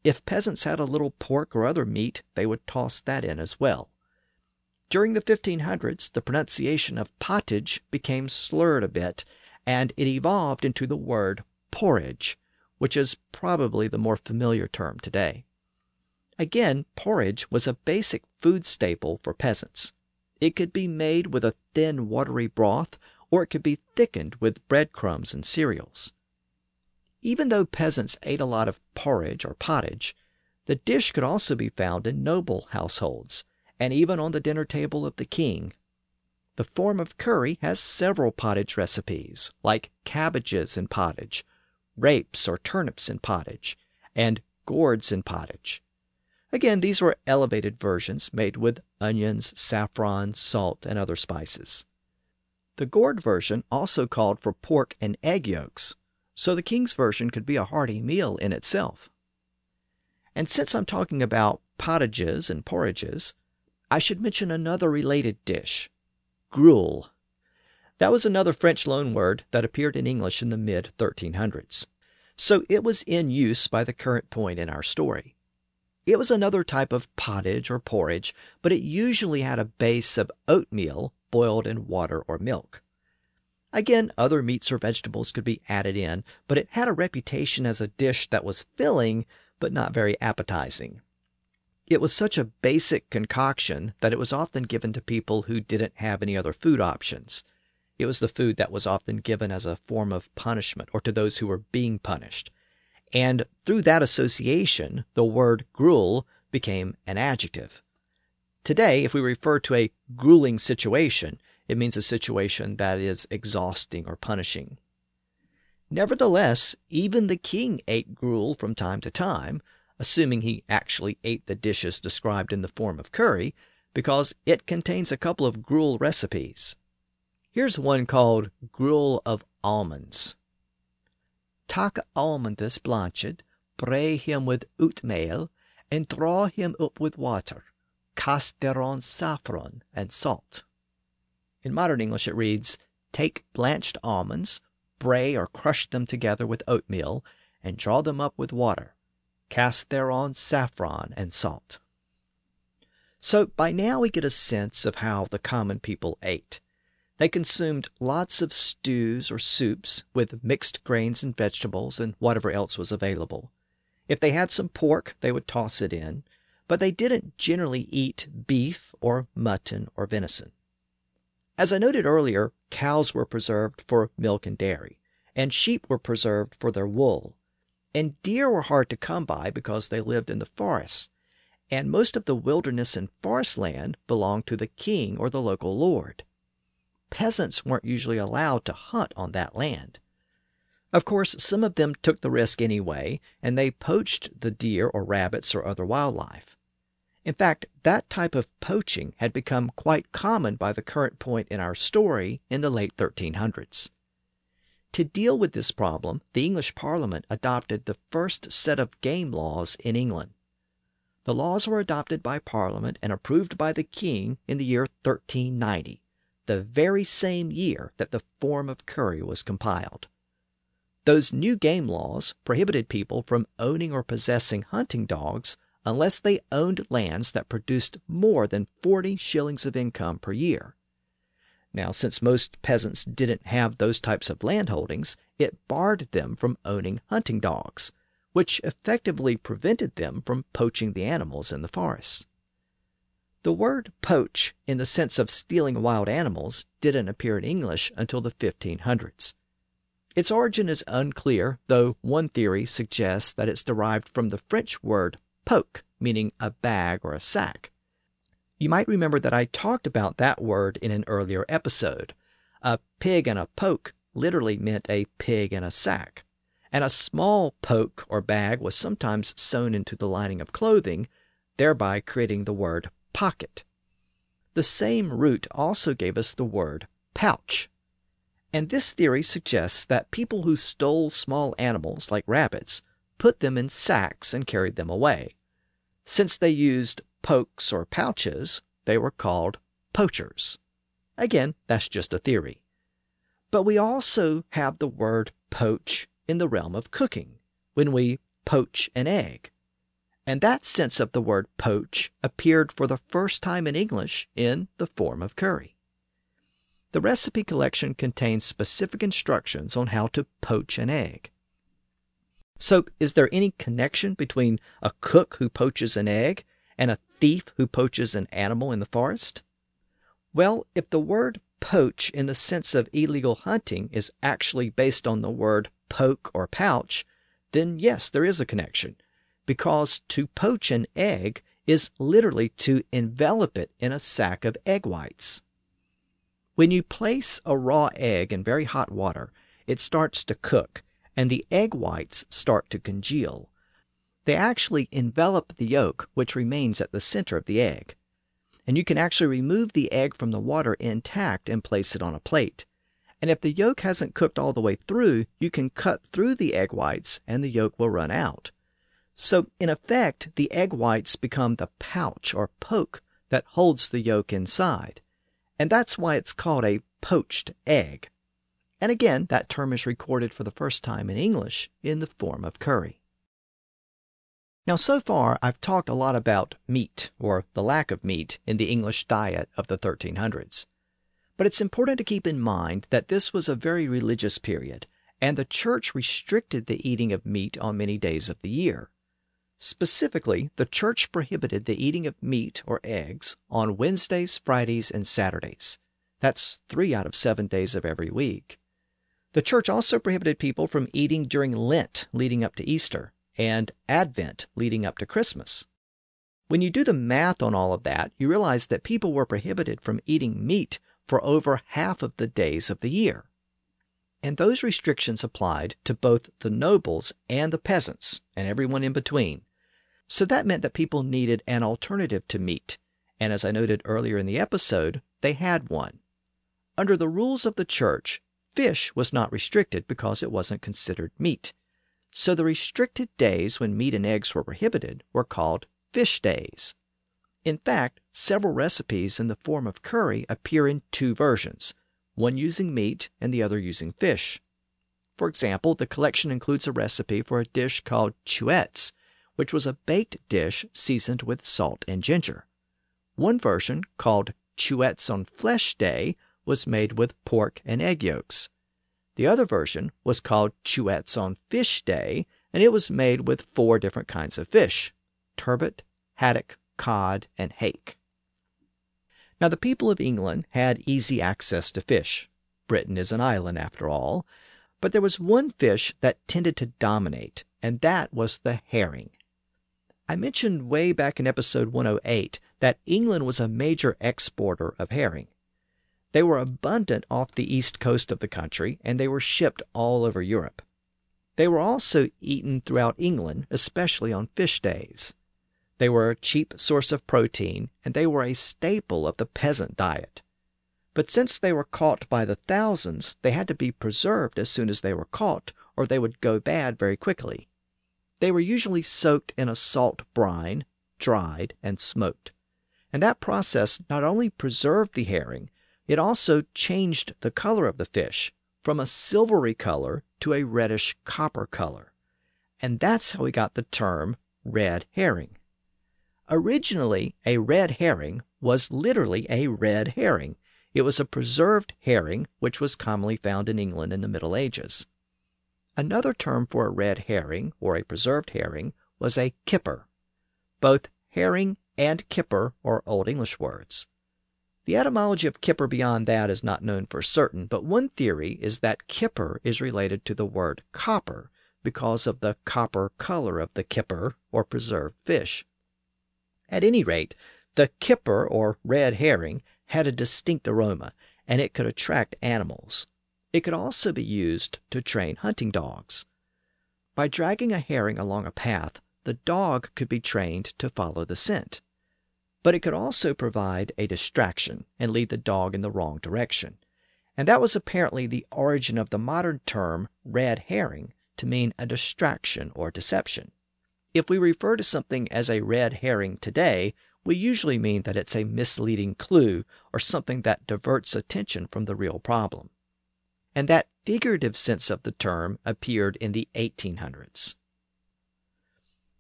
If peasants had a little pork or other meat, they would toss that in as well. During the 1500s, the pronunciation of pottage became slurred a bit, and it evolved into the word porridge, which is probably the more familiar term today. Again, porridge was a basic food staple for peasants. It could be made with a thin, watery broth, or it could be thickened with breadcrumbs and cereals. Even though peasants ate a lot of porridge or pottage, the dish could also be found in noble households, and even on the dinner table of the king. The form of cury has several pottage recipes, like cabbages in pottage, rapes or turnips in pottage, and gourds in pottage. Again, these were elevated versions made with onions, saffron, salt, and other spices. The gourd version also called for pork and egg yolks, so the king's version could be a hearty meal in itself. And since I'm talking about pottages and porridges, I should mention another related dish gruel. That was another French loanword that appeared in English in the mid 1300s. So it was in use by the current point in our story. It was another type of pottage or porridge, but it usually had a base of oatmeal boiled in water or milk. Again, other meats or vegetables could be added in, but it had a reputation as a dish that was filling but not very appetizing. It was such a basic concoction that it was often given to people who didn't have any other food options. It was the food that was often given as a form of punishment or to those who were being punished. And through that association, the word gruel became an adjective. Today, if we refer to a grueling situation, it means a situation that is exhausting or punishing. Nevertheless, even the king ate gruel from time to time, assuming he actually ate the dishes described in the form of cury, because it contains a couple of gruel recipes. Here's one called Gruel of Almonds. Tak almonds blanched, bray him with oatmeal, and draw him up with water. Cast thereon saffron and salt. In modern English it reads, Take blanched almonds, bray or crush them together with oatmeal, and draw them up with water. Cast thereon saffron and salt. So by now we get a sense of how the common people ate. They consumed lots of stews or soups with mixed grains and vegetables and whatever else was available. If they had some pork, they would toss it in, but they didn't generally eat beef or mutton or venison. As I noted earlier, cows were preserved for milk and dairy, and sheep were preserved for their wool. And deer were hard to come by because they lived in the forests, and most of the wilderness and forest land belonged to the king or the local lord. Peasants weren't usually allowed to hunt on that land. Of course, some of them took the risk anyway, and they poached the deer or rabbits or other wildlife. In fact, that type of poaching had become quite common by the current point in our story in the late 1300s. To deal with this problem, the English Parliament adopted the first set of game laws in England. The laws were adopted by Parliament and approved by the King in the year 1390, the very same year that the Form of Cury was compiled. Those new game laws prohibited people from owning or possessing hunting dogs unless they owned lands that produced more than 40 shillings of income per year. Now, since most peasants didn't have those types of landholdings, it barred them from owning hunting dogs, which effectively prevented them from poaching the animals in the forests. The word poach, in the sense of stealing wild animals, didn't appear in English until the 1500s. Its origin is unclear, though one theory suggests that it's derived from the French word poke, meaning a bag or a sack. You might remember that I talked about that word in an earlier episode. A pig in a poke literally meant a pig in a sack, and a small poke or bag was sometimes sewn into the lining of clothing, thereby creating the word pocket. The same root also gave us the word pouch. And this theory suggests that people who stole small animals like rabbits put them in sacks and carried them away. Since they used pokes or pouches, they were called poachers. Again, that's just a theory. But we also have the word poach in the realm of cooking, when we poach an egg. And that sense of the word poach appeared for the first time in English in the form of cury. The recipe collection contains specific instructions on how to poach an egg. So, is there any connection between a cook who poaches an egg and a thief who poaches an animal in the forest? Well, if the word poach in the sense of illegal hunting is actually based on the word poke or pouch, then yes, there is a connection. Because to poach an egg is literally to envelop it in a sack of egg whites. When you place a raw egg in very hot water, it starts to cook and the egg whites start to congeal. They actually envelop the yolk, which remains at the center of the egg. And you can actually remove the egg from the water intact and place it on a plate. And if the yolk hasn't cooked all the way through, you can cut through the egg whites and the yolk will run out. So, in effect, the egg whites become the pouch or poke that holds the yolk inside. And that's why it's called a poached egg. And again, that term is recorded for the first time in English in the form of cury. Now, so far, I've talked a lot about meat, or the lack of meat, in the English diet of the 1300s. But it's important to keep in mind that this was a very religious period, and the church restricted the eating of meat on many days of the year. Specifically, the church prohibited the eating of meat or eggs on Wednesdays, Fridays, and Saturdays. That's three out of seven days of every week. The church also prohibited people from eating during Lent leading up to Easter and Advent leading up to Christmas. When you do the math on all of that, you realize that people were prohibited from eating meat for over half of the days of the year. And those restrictions applied to both the nobles and the peasants and everyone in between. So that meant that people needed an alternative to meat. And as I noted earlier in the episode, they had one. Under the rules of the church, Fish was not restricted because it wasn't considered meat. So the restricted days when meat and eggs were prohibited were called fish days. In fact, several recipes in the form of cury appear in two versions, one using meat and the other using fish. For example, the collection includes a recipe for a dish called chouettes, which was a baked dish seasoned with salt and ginger. One version, called chouettes on flesh day, was made with pork and egg yolks. The other version was called Chouettes on Fish Day, and it was made with four different kinds of fish turbot, haddock, cod, and hake. Now, the people of England had easy access to fish. Britain is an island, after all. But there was one fish that tended to dominate, and that was the herring. I mentioned way back in episode 108 that England was a major exporter of herring. They were abundant off the east coast of the country, and they were shipped all over Europe. They were also eaten throughout England, especially on fish days. They were a cheap source of protein, and they were a staple of the peasant diet. But since they were caught by the thousands, they had to be preserved as soon as they were caught, or they would go bad very quickly. They were usually soaked in a salt brine, dried, and smoked. And that process not only preserved the herring, it also changed the color of the fish from a silvery color to a reddish copper color. And that's how we got the term red herring. Originally, a red herring was literally a red herring. It was a preserved herring which was commonly found in England in the Middle Ages. Another term for a red herring or a preserved herring was a kipper. Both herring and kipper are Old English words. The etymology of kipper beyond that is not known for certain, but one theory is that kipper is related to the word copper because of the copper color of the kipper or preserved fish. At any rate, the kipper or red herring had a distinct aroma, and it could attract animals. It could also be used to train hunting dogs. By dragging a herring along a path, the dog could be trained to follow the scent but it could also provide a distraction and lead the dog in the wrong direction. And that was apparently the origin of the modern term red herring to mean a distraction or deception. If we refer to something as a red herring today, we usually mean that it's a misleading clue or something that diverts attention from the real problem. And that figurative sense of the term appeared in the 1800s.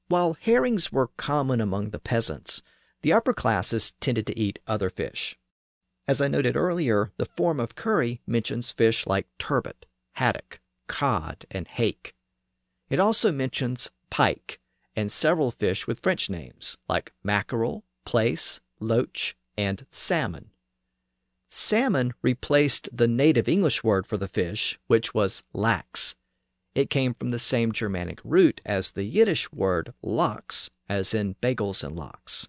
While herrings were common among the peasants, the upper classes tended to eat other fish. As I noted earlier, the form of cury mentions fish like turbot, haddock, cod, and hake. It also mentions pike and several fish with French names like mackerel, plaice, loach, and salmon. Salmon replaced the native English word for the fish, which was lax. It came from the same Germanic root as the Yiddish word lox, as in bagels and lox.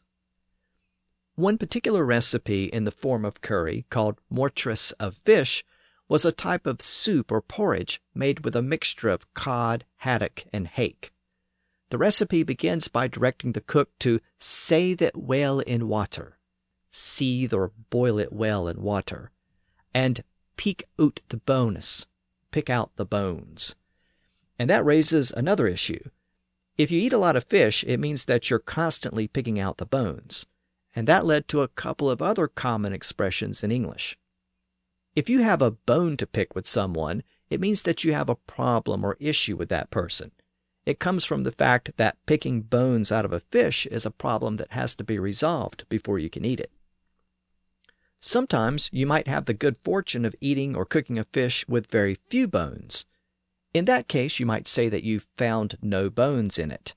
One particular recipe in the form of cury, called mortress of fish, was a type of soup or porridge made with a mixture of cod, haddock, and hake. The recipe begins by directing the cook to seethe it well in water, seethe or boil it well in water, and peek out the bones, pick out the bones. And that raises another issue. If you eat a lot of fish, it means that you're constantly picking out the bones and that led to a couple of other common expressions in English. If you have a bone to pick with someone, it means that you have a problem or issue with that person. It comes from the fact that picking bones out of a fish is a problem that has to be resolved before you can eat it. Sometimes you might have the good fortune of eating or cooking a fish with very few bones. In that case, you might say that you found no bones in it.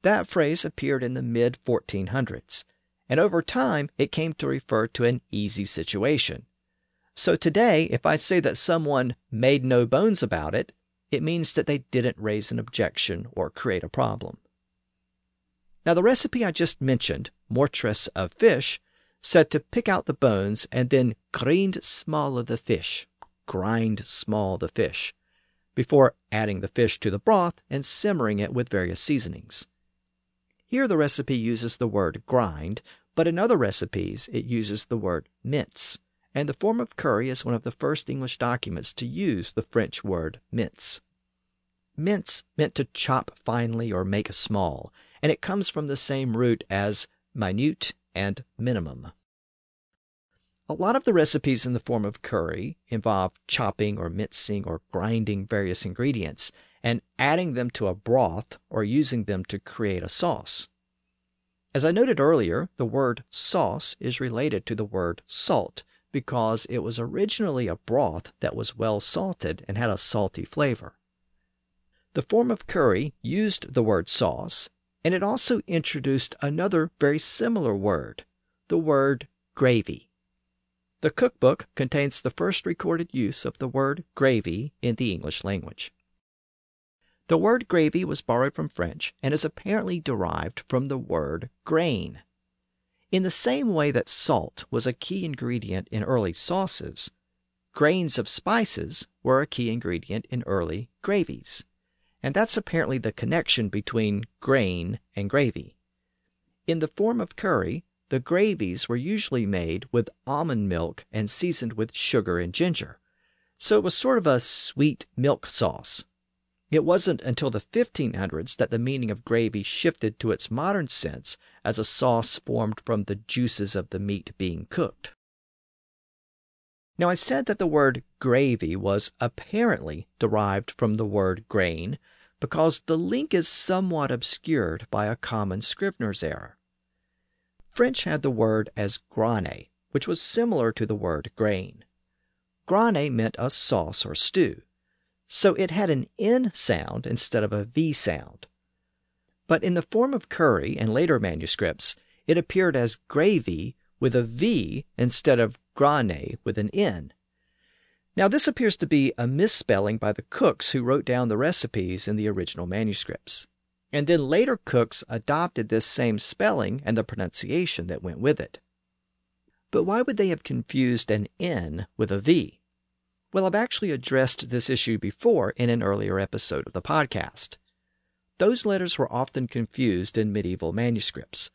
That phrase appeared in the mid 1400s and over time it came to refer to an easy situation. So today, if I say that someone made no bones about it, it means that they didn't raise an objection or create a problem. Now, the recipe I just mentioned, mortress of fish, said to pick out the bones and then grind small the fish, grind small the fish, before adding the fish to the broth and simmering it with various seasonings. Here the recipe uses the word grind, but in other recipes it uses the word mince, and the form of cury is one of the first English documents to use the French word mince. Mince meant to chop finely or make small, and it comes from the same root as minute and minimum. A lot of the recipes in the form of cury involve chopping or mincing or grinding various ingredients, and adding them to a broth or using them to create a sauce. As I noted earlier, the word sauce is related to the word salt because it was originally a broth that was well salted and had a salty flavor. The form of cury used the word sauce, and it also introduced another very similar word, the word gravy. the cookbook contains the first recorded use of the word gravy in the English language. The word gravy was borrowed from French and is apparently derived from the word grain. In the same way that salt was a key ingredient in early sauces, grains of spices were a key ingredient in early gravies. And that's apparently the connection between grain and gravy. In the form of Cury, the gravies were usually made with almond milk and seasoned with sugar and ginger. So it was sort of a sweet milk sauce. It wasn't until the 1500s that the meaning of gravy shifted to its modern sense as a sauce formed from the juices of the meat being cooked. Now, I said that the word gravy was apparently derived from the word grain because the link is somewhat obscured by a common Scrivener's error. French had the word as graine, which was similar to the word grain. Graine meant a sauce or stew so it had an N sound instead of a V sound. But in the form of Cury and later manuscripts, it appeared as gravy with a V instead of grane with an N. Now, this appears to be a misspelling by the cooks who wrote down the recipes in the original manuscripts. And then later cooks adopted this same spelling and the pronunciation that went with it. But why would they have confused an N with a V? Well, I've actually addressed this issue before in an earlier episode of the podcast. Those letters were often confused in medieval manuscripts.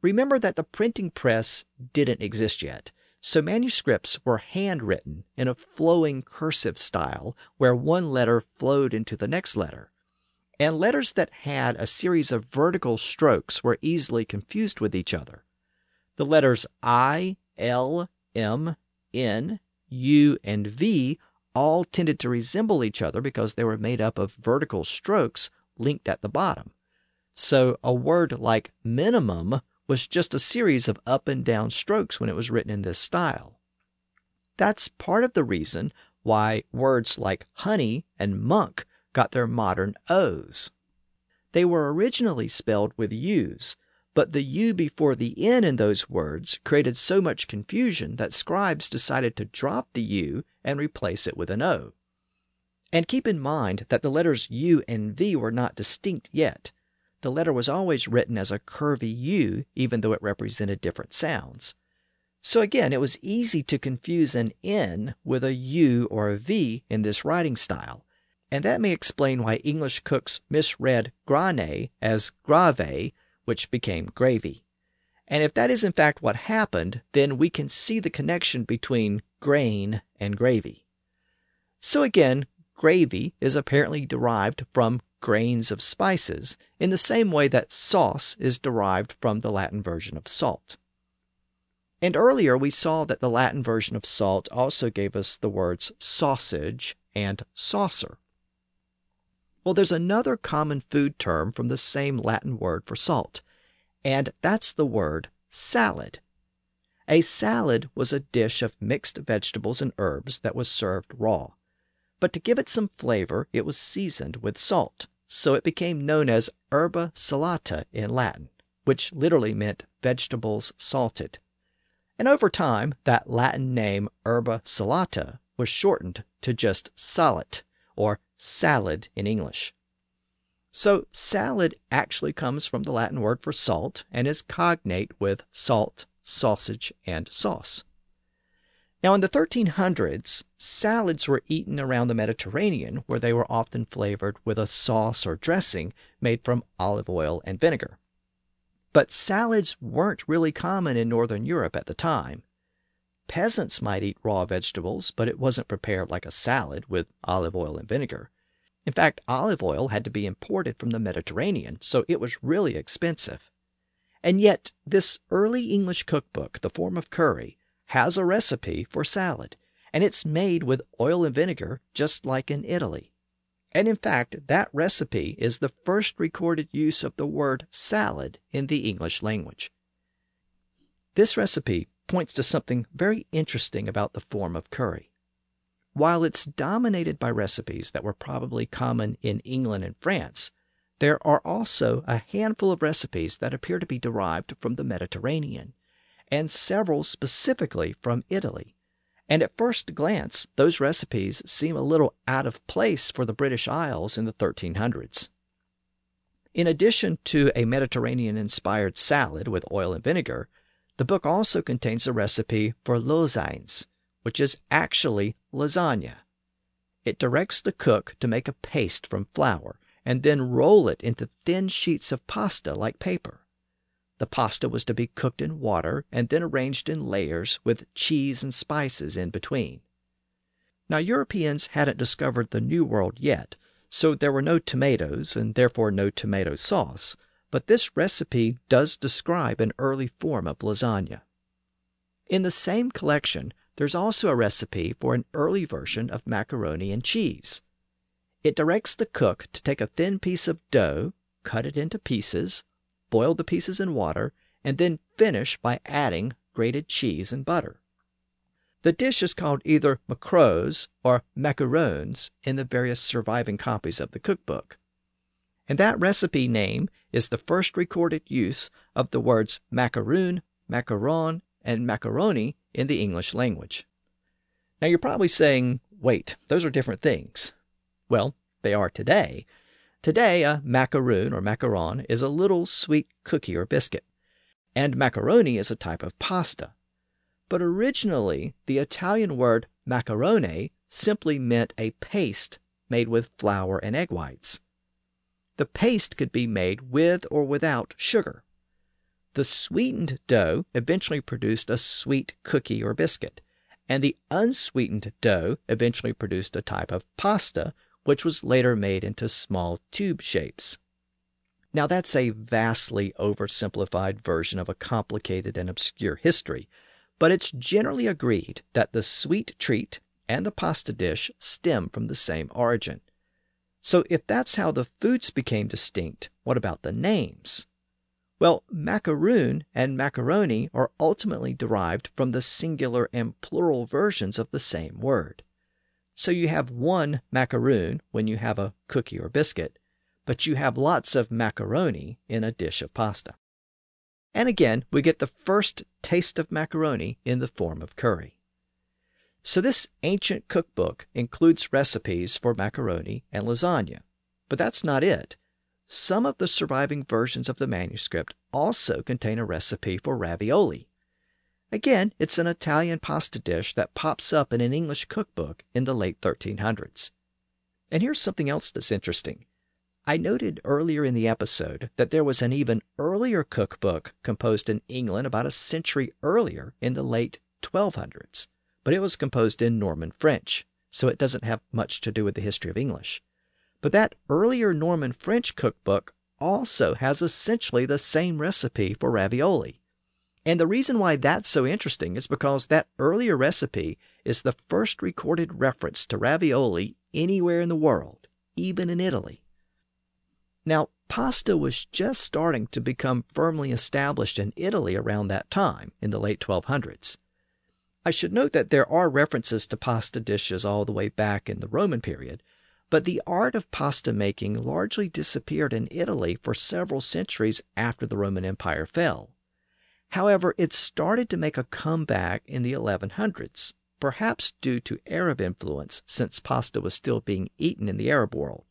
Remember that the printing press didn't exist yet, so manuscripts were handwritten in a flowing cursive style where one letter flowed into the next letter. And letters that had a series of vertical strokes were easily confused with each other. The letters I, L, M, N, U, and V all tended to resemble each other because they were made up of vertical strokes linked at the bottom. So a word like minimum was just a series of up and down strokes when it was written in this style. That's part of the reason why words like honey and monk got their modern O's. They were originally spelled with U's, but the U before the N in those words created so much confusion that scribes decided to drop the U and replace it with an O. And keep in mind that the letters U and V were not distinct yet. The letter was always written as a curvy U, even though it represented different sounds. So again, it was easy to confuse an N with a U or a V in this writing style. And that may explain why English cooks misread grane as grave which became gravy. And if that is in fact what happened, then we can see the connection between grain and gravy. So again, gravy is apparently derived from grains of spices, in the same way that sauce is derived from the Latin version of salt. And earlier we saw that the Latin version of salt also gave us the words sausage and saucer. Well, there's another common food term from the same Latin word for salt, and that's the word salad. A salad was a dish of mixed vegetables and herbs that was served raw. But to give it some flavor, it was seasoned with salt, so it became known as herba salata in Latin, which literally meant vegetables salted. And over time, that Latin name herba salata was shortened to just salat, or salad in English. So, salad actually comes from the Latin word for salt and is cognate with salt, sausage, and sauce. Now, in the 1300s, salads were eaten around the Mediterranean, where they were often flavored with a sauce or dressing made from olive oil and vinegar. But salads weren't really common in Northern Europe at the time. Peasants might eat raw vegetables, but it wasn't prepared like a salad with olive oil and vinegar. In fact, olive oil had to be imported from the Mediterranean, so it was really expensive. And yet, this early English cookbook, The Form of Cury, has a recipe for salad, and it's made with oil and vinegar just like in Italy. And in fact, that recipe is the first recorded use of the word salad in the English language. This recipe points to something very interesting about the form of Cury. While it's dominated by recipes that were probably common in England and France, there are also a handful of recipes that appear to be derived from the Mediterranean. and several specifically from Italy. And at first glance, those recipes seem a little out of place for the British Isles in the 1300s. In addition to a Mediterranean inspired salad with oil and vinegar, the book also contains a recipe for lozines, which is actually lasagna. It directs the cook to make a paste from flour and then roll it into thin sheets of pasta like paper. The pasta was to be cooked in water and then arranged in layers with cheese and spices in between. Now, Europeans hadn't discovered the New World yet, so there were no tomatoes and therefore no tomato sauce, but this recipe does describe an early form of lasagna. In the same collection, there's also a recipe for an early version of macaroni and cheese. It directs the cook to take a thin piece of dough, cut it into pieces, boil the pieces in water, and then finish by adding grated cheese and butter. The dish is called either macros or macarons in the various surviving copies of the cookbook. And that recipe name is the first recorded use of the words macaroon, macaron, and macaroni in the English language. Now you're probably saying, wait, those are different things. Well, they are today. Today, a macaroon or macaron is a little sweet cookie or biscuit, and macaroni is a type of pasta but originally the Italian word macarone simply meant a paste made with flour and egg whites. The paste could be made with or without sugar. The sweetened dough eventually produced a sweet cookie or biscuit, and the unsweetened dough eventually produced a type of pasta, which was later made into small tube shapes. Now, that's a vastly oversimplified version of a complicated and obscure history, but it's generally agreed that the sweet treat and the pasta dish stem from the same origin. So, if that's how the foods became distinct, what about the names? Well, macaroon and macaroni are ultimately derived from the singular and plural versions of the same word. So you have one macaroon when you have a cookie or biscuit, but you have lots of macaroni in a dish of pasta. And again, we get the first taste of macaroni in the form of Cury. So, this ancient cookbook includes recipes for macaroni and lasagna. But that's not it. Some of the surviving versions of the manuscript also contain a recipe for ravioli. Again, it's an Italian pasta dish that pops up in an English cookbook in the late 1300s. And here's something else that's interesting. I noted earlier in the episode that there was an even earlier cookbook composed in England about a century earlier in the late 1200s, but it was composed in Norman French, so it doesn't have much to do with the history of English. But that earlier Norman French cookbook also has essentially the same recipe for ravioli. And the reason why that's so interesting is because that earlier recipe is the first recorded reference to ravioli anywhere in the world, even in Italy. Now, pasta was just starting to become firmly established in Italy around that time, in the late 1200s. I should note that there are references to pasta dishes all the way back in the Roman period, but the art of pasta making largely disappeared in Italy for several centuries after the Roman Empire fell. However, it started to make a comeback in the 1100s, perhaps due to Arab influence since pasta was still being eaten in the Arab world.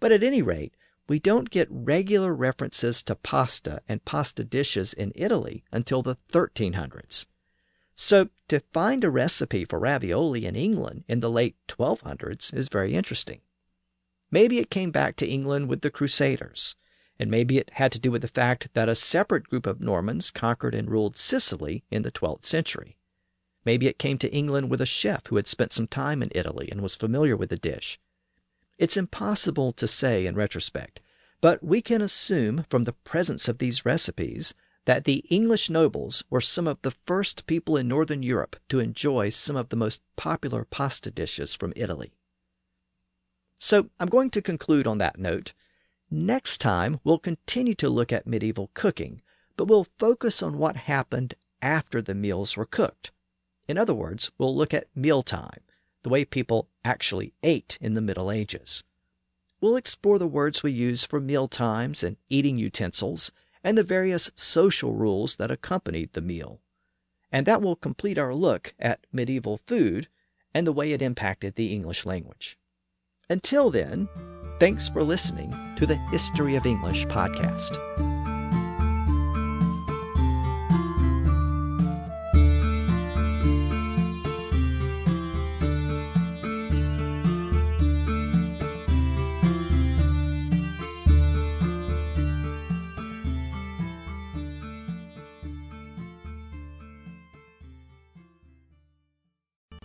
But at any rate, we don't get regular references to pasta and pasta dishes in Italy until the 1300s. So, to find a recipe for ravioli in England in the late 1200s is very interesting. Maybe it came back to England with the Crusaders, and maybe it had to do with the fact that a separate group of Normans conquered and ruled Sicily in the 12th century. Maybe it came to England with a chef who had spent some time in Italy and was familiar with the dish. It's impossible to say in retrospect, but we can assume from the presence of these recipes that the English nobles were some of the first people in Northern Europe to enjoy some of the most popular pasta dishes from Italy. So I'm going to conclude on that note. Next time, we'll continue to look at medieval cooking, but we'll focus on what happened after the meals were cooked. In other words, we'll look at mealtime the way people actually ate in the Middle Ages. We'll explore the words we use for meal times and eating utensils and the various social rules that accompanied the meal. and that will complete our look at medieval food and the way it impacted the English language. Until then, thanks for listening to the History of English podcast.